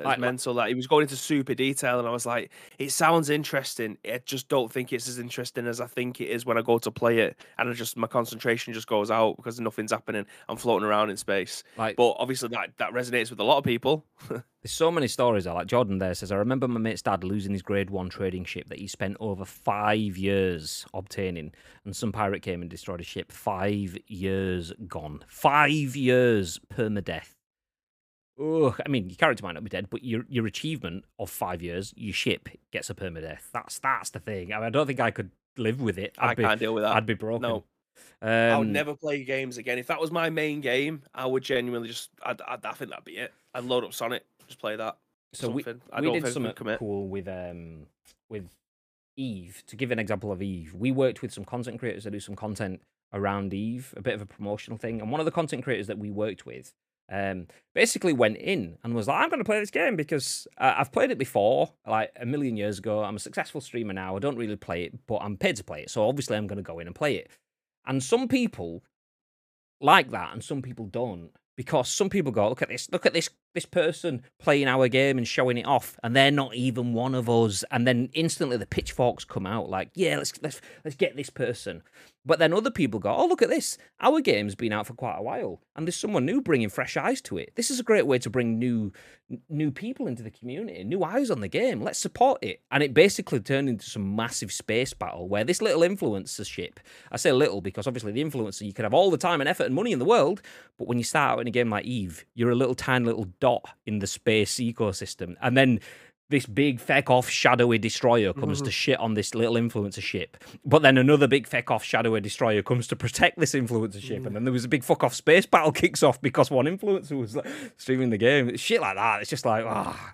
S1: Like-
S2: mental. That he was going into super detail, and I was like, "It sounds interesting. I just don't think it's as interesting as I think it is when I go to play it." And I just my concentration just goes out because nothing's happening. I'm floating around in space.
S1: Like
S2: But obviously, that that resonates with a lot of people.
S1: There's so many stories. I like Jordan there says, I remember my mate's dad losing his grade one trading ship that he spent over five years obtaining, and some pirate came and destroyed his ship. Five years gone. Five years permadeath. Ugh, I mean, your character might not be dead, but your your achievement of five years, your ship gets a permadeath. That's that's the thing. I, mean, I don't think I could live with it. I'd
S2: I
S1: be,
S2: can't deal with that.
S1: I'd be broken.
S2: No.
S1: Um,
S2: I would never play games again. If that was my main game, I would genuinely just. I'd, I'd, I think that'd be it. I'd load up Sonic, just play that.
S1: So we,
S2: something. I
S1: we did something cool with um with Eve. To give an example of Eve, we worked with some content creators to do some content around Eve, a bit of a promotional thing. And one of the content creators that we worked with, um, basically went in and was like, "I'm going to play this game because uh, I've played it before, like a million years ago. I'm a successful streamer now. I don't really play it, but I'm paid to play it, so obviously I'm going to go in and play it." And some people like that, and some people don't because some people go, look at this, look at this, this person playing our game and showing it off, and they're not even one of us. And then instantly the pitchforks come out, like, yeah, let's let's let's get this person. But then other people go, oh, look at this, our game's been out for quite a while, and there's someone new bringing fresh eyes to it. This is a great way to bring new new people into the community, new eyes on the game. Let's support it. And it basically turned into some massive space battle where this little influencer ship, I say little because obviously the influencer, you can have all the time and effort and money in the world, but when you start out in a game like Eve, you're a little tiny little dot in the space ecosystem. And then this big feck off shadowy destroyer comes to shit on this little influencer ship. But then another big feck off shadowy destroyer comes to protect this influencer ship. And then there was a big fuck off space battle kicks off because one influencer was like, streaming the game. It's shit like that. It's just like, ah,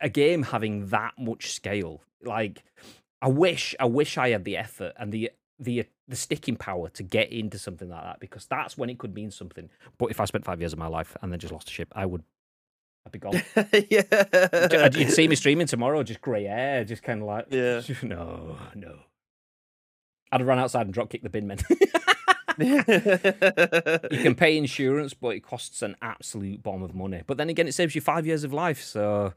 S1: a game having that much scale. Like, I wish, I wish I had the effort and the the the sticking power to get into something like that because that's when it could mean something. But if I spent five years of my life and then just lost a ship, I would. I'd be gone.
S2: yeah.
S1: You'd see me streaming tomorrow, just grey hair, just kind of like,
S2: Yeah.
S1: no, no. I'd run outside and drop kick the bin men. you can pay insurance, but it costs an absolute bomb of money. But then again, it saves you five years of life. So,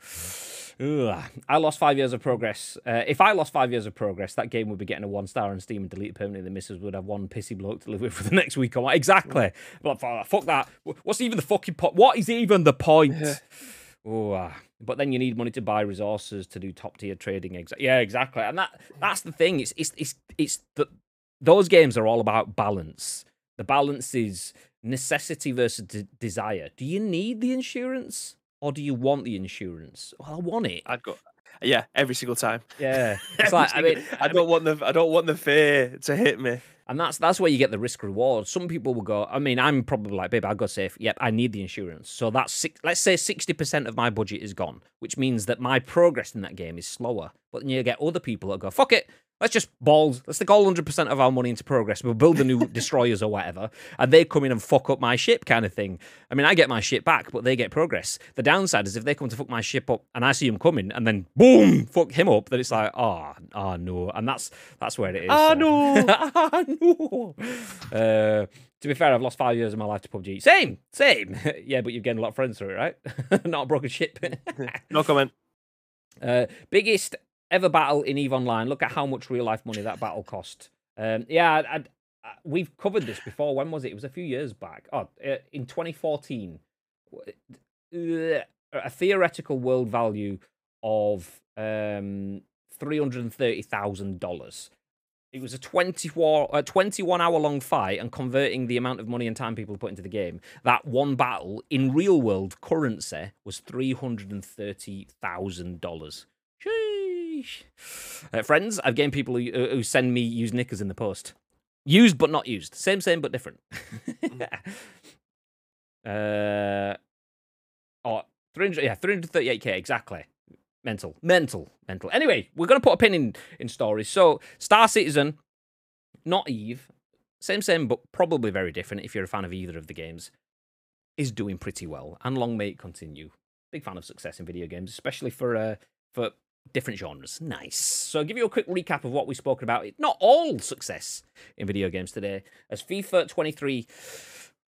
S1: ugh. I lost five years of progress. Uh, if I lost five years of progress, that game would be getting a one star on Steam and deleted permanently. The missus would have one pissy bloke to live with for the next week. Like, exactly. But fuck fuck that. What's even the fucking point? What is even the point? Oh, ah. but then you need money to buy resources to do top tier trading. Exa- yeah, exactly. And that that's the thing. It's it's it's it's the those games are all about balance. The balance is necessity versus de- desire. Do you need the insurance or do you want the insurance? Well, I want it.
S2: I'd go. Yeah, every single time.
S1: Yeah, it's like I mean,
S2: I don't want the I don't want the fear to hit me.
S1: And that's that's where you get the risk reward. Some people will go. I mean, I'm probably like, babe, I'll go safe. Yep, I need the insurance. So that's six, let's say sixty percent of my budget is gone, which means that my progress in that game is slower. But then you get other people that go, fuck it, let's just balls, let's take all hundred percent of our money into progress. We'll build the new destroyers or whatever, and they come in and fuck up my ship, kind of thing. I mean, I get my ship back, but they get progress. The downside is if they come to fuck my ship up, and I see him coming, and then boom, fuck him up, then it's like, oh, oh no, and that's that's where it is.
S2: Ah,
S1: so-
S2: no.
S1: ah, no. Uh, to be fair, I've lost five years of my life to PUBG. Same, same. yeah, but you've gained a lot of friends through it, right? Not a broken ship.
S2: No comment.
S1: uh, biggest ever battle in Eve Online. Look at how much real life money that battle cost. Um, yeah, I, I, I- we've covered this before. When was it? It was a few years back. Oh, uh, in 2014. Uh, A theoretical world value of um, $330,000. It was a 24, a 21 hour long fight, and converting the amount of money and time people put into the game, that one battle in real world currency was $330,000. Uh, friends, I've gained people who, who send me used knickers in the post. Used but not used. Same, same, but different. uh, oh, 300, yeah, 338k, exactly. Mental, mental, mental. Anyway, we're going to put a pin in, in stories. So, Star Citizen, not Eve, same, same, but probably very different if you're a fan of either of the games, is doing pretty well. And long may it continue. Big fan of success in video games, especially for uh, for different genres. Nice. So, I'll give you a quick recap of what we've spoken about. Not all success in video games today, as FIFA 23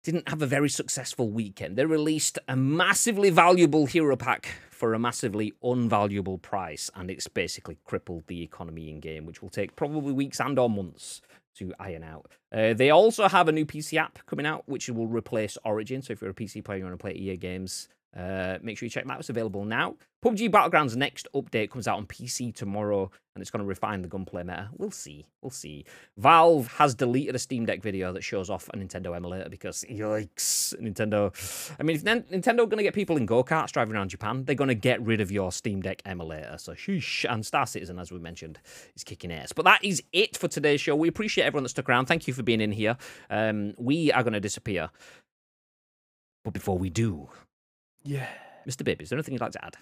S1: didn't have a very successful weekend. They released a massively valuable hero pack for a massively unvaluable price, and it's basically crippled the economy in game, which will take probably weeks and or months to iron out. Uh, they also have a new PC app coming out, which will replace Origin. So if you're a PC player, you want to play EA games, Uh, make sure you check that. It's available now. PUBG Battlegrounds next update comes out on PC tomorrow, and it's going to refine the gunplay meta. We'll see. We'll see. Valve has deleted a Steam Deck video that shows off a Nintendo emulator because yikes, Nintendo. I mean, if Nin- Nintendo going to get people in go karts driving around Japan, they're going to get rid of your Steam Deck emulator. So sheesh. And Star Citizen, as we mentioned, is kicking ass. But that is it for today's show. We appreciate everyone that stuck around. Thank you for being in here. Um, we are going to disappear. But before we do,
S2: Yeah.
S1: Mr. Bibb, is there anything you'd like to add?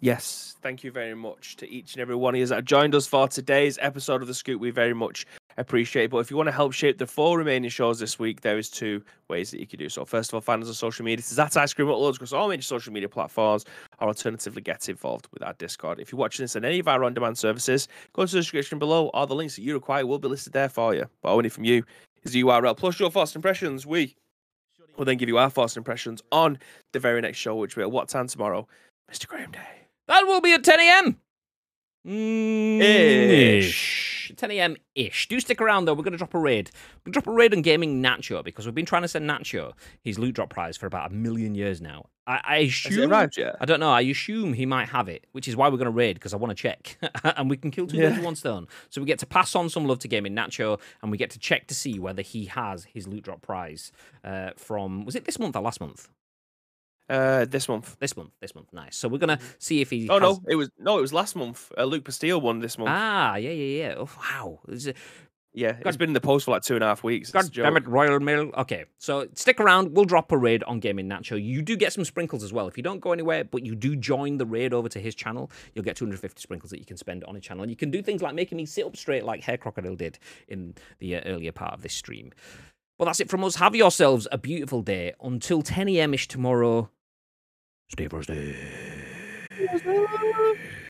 S2: Yes, thank you very much to each and every one of you that joined us for today's episode of The Scoop. We very much appreciate it. But if you want to help shape the four remaining shows this week, there is two ways that you can do so. First of all, find us on social media. This is at Ice Cream Uploads across all major social media platforms, or alternatively, get involved with our Discord. If you're watching this on any of our on demand services, go to the description below. All the links that you require will be listed there for you. But all we need from you is the URL plus your first impressions. We will then give you our first impressions on the very next show, which will be at what time tomorrow? Mr. Graham Day.
S1: That will be at 10 a.m. Mm,
S2: Ish.
S1: 10 a.m. ish. Do stick around though. We're going to drop a raid. We're going to drop a raid on Gaming Nacho because we've been trying to send Nacho his loot drop prize for about a million years now. I, I assume.
S2: arrived?
S1: I don't know. I assume he might have it, which is why we're going to raid because I want to check, and we can kill two birds with one stone. So we get to pass on some love to Gaming Nacho, and we get to check to see whether he has his loot drop prize uh, from was it this month or last month?
S2: Uh, this month.
S1: This month. This month. Nice. So we're gonna see if he.
S2: Oh
S1: has...
S2: no, it was no, it was last month. Uh, Luke Pastille won this month.
S1: Ah, yeah, yeah, yeah. Oh, wow. Is-
S2: yeah,
S1: God-
S2: it's been in the post for like two and a half weeks.
S1: God damn it, Royal Mail. Okay, so stick around. We'll drop a raid on Gaming Nacho. You do get some sprinkles as well. If you don't go anywhere, but you do join the raid over to his channel, you'll get 250 sprinkles that you can spend on his channel. And you can do things like making me sit up straight like Hair Crocodile did in the uh, earlier part of this stream. Well, that's it from us. Have yourselves a beautiful day. Until 10 a.m. ish tomorrow, stay frosty.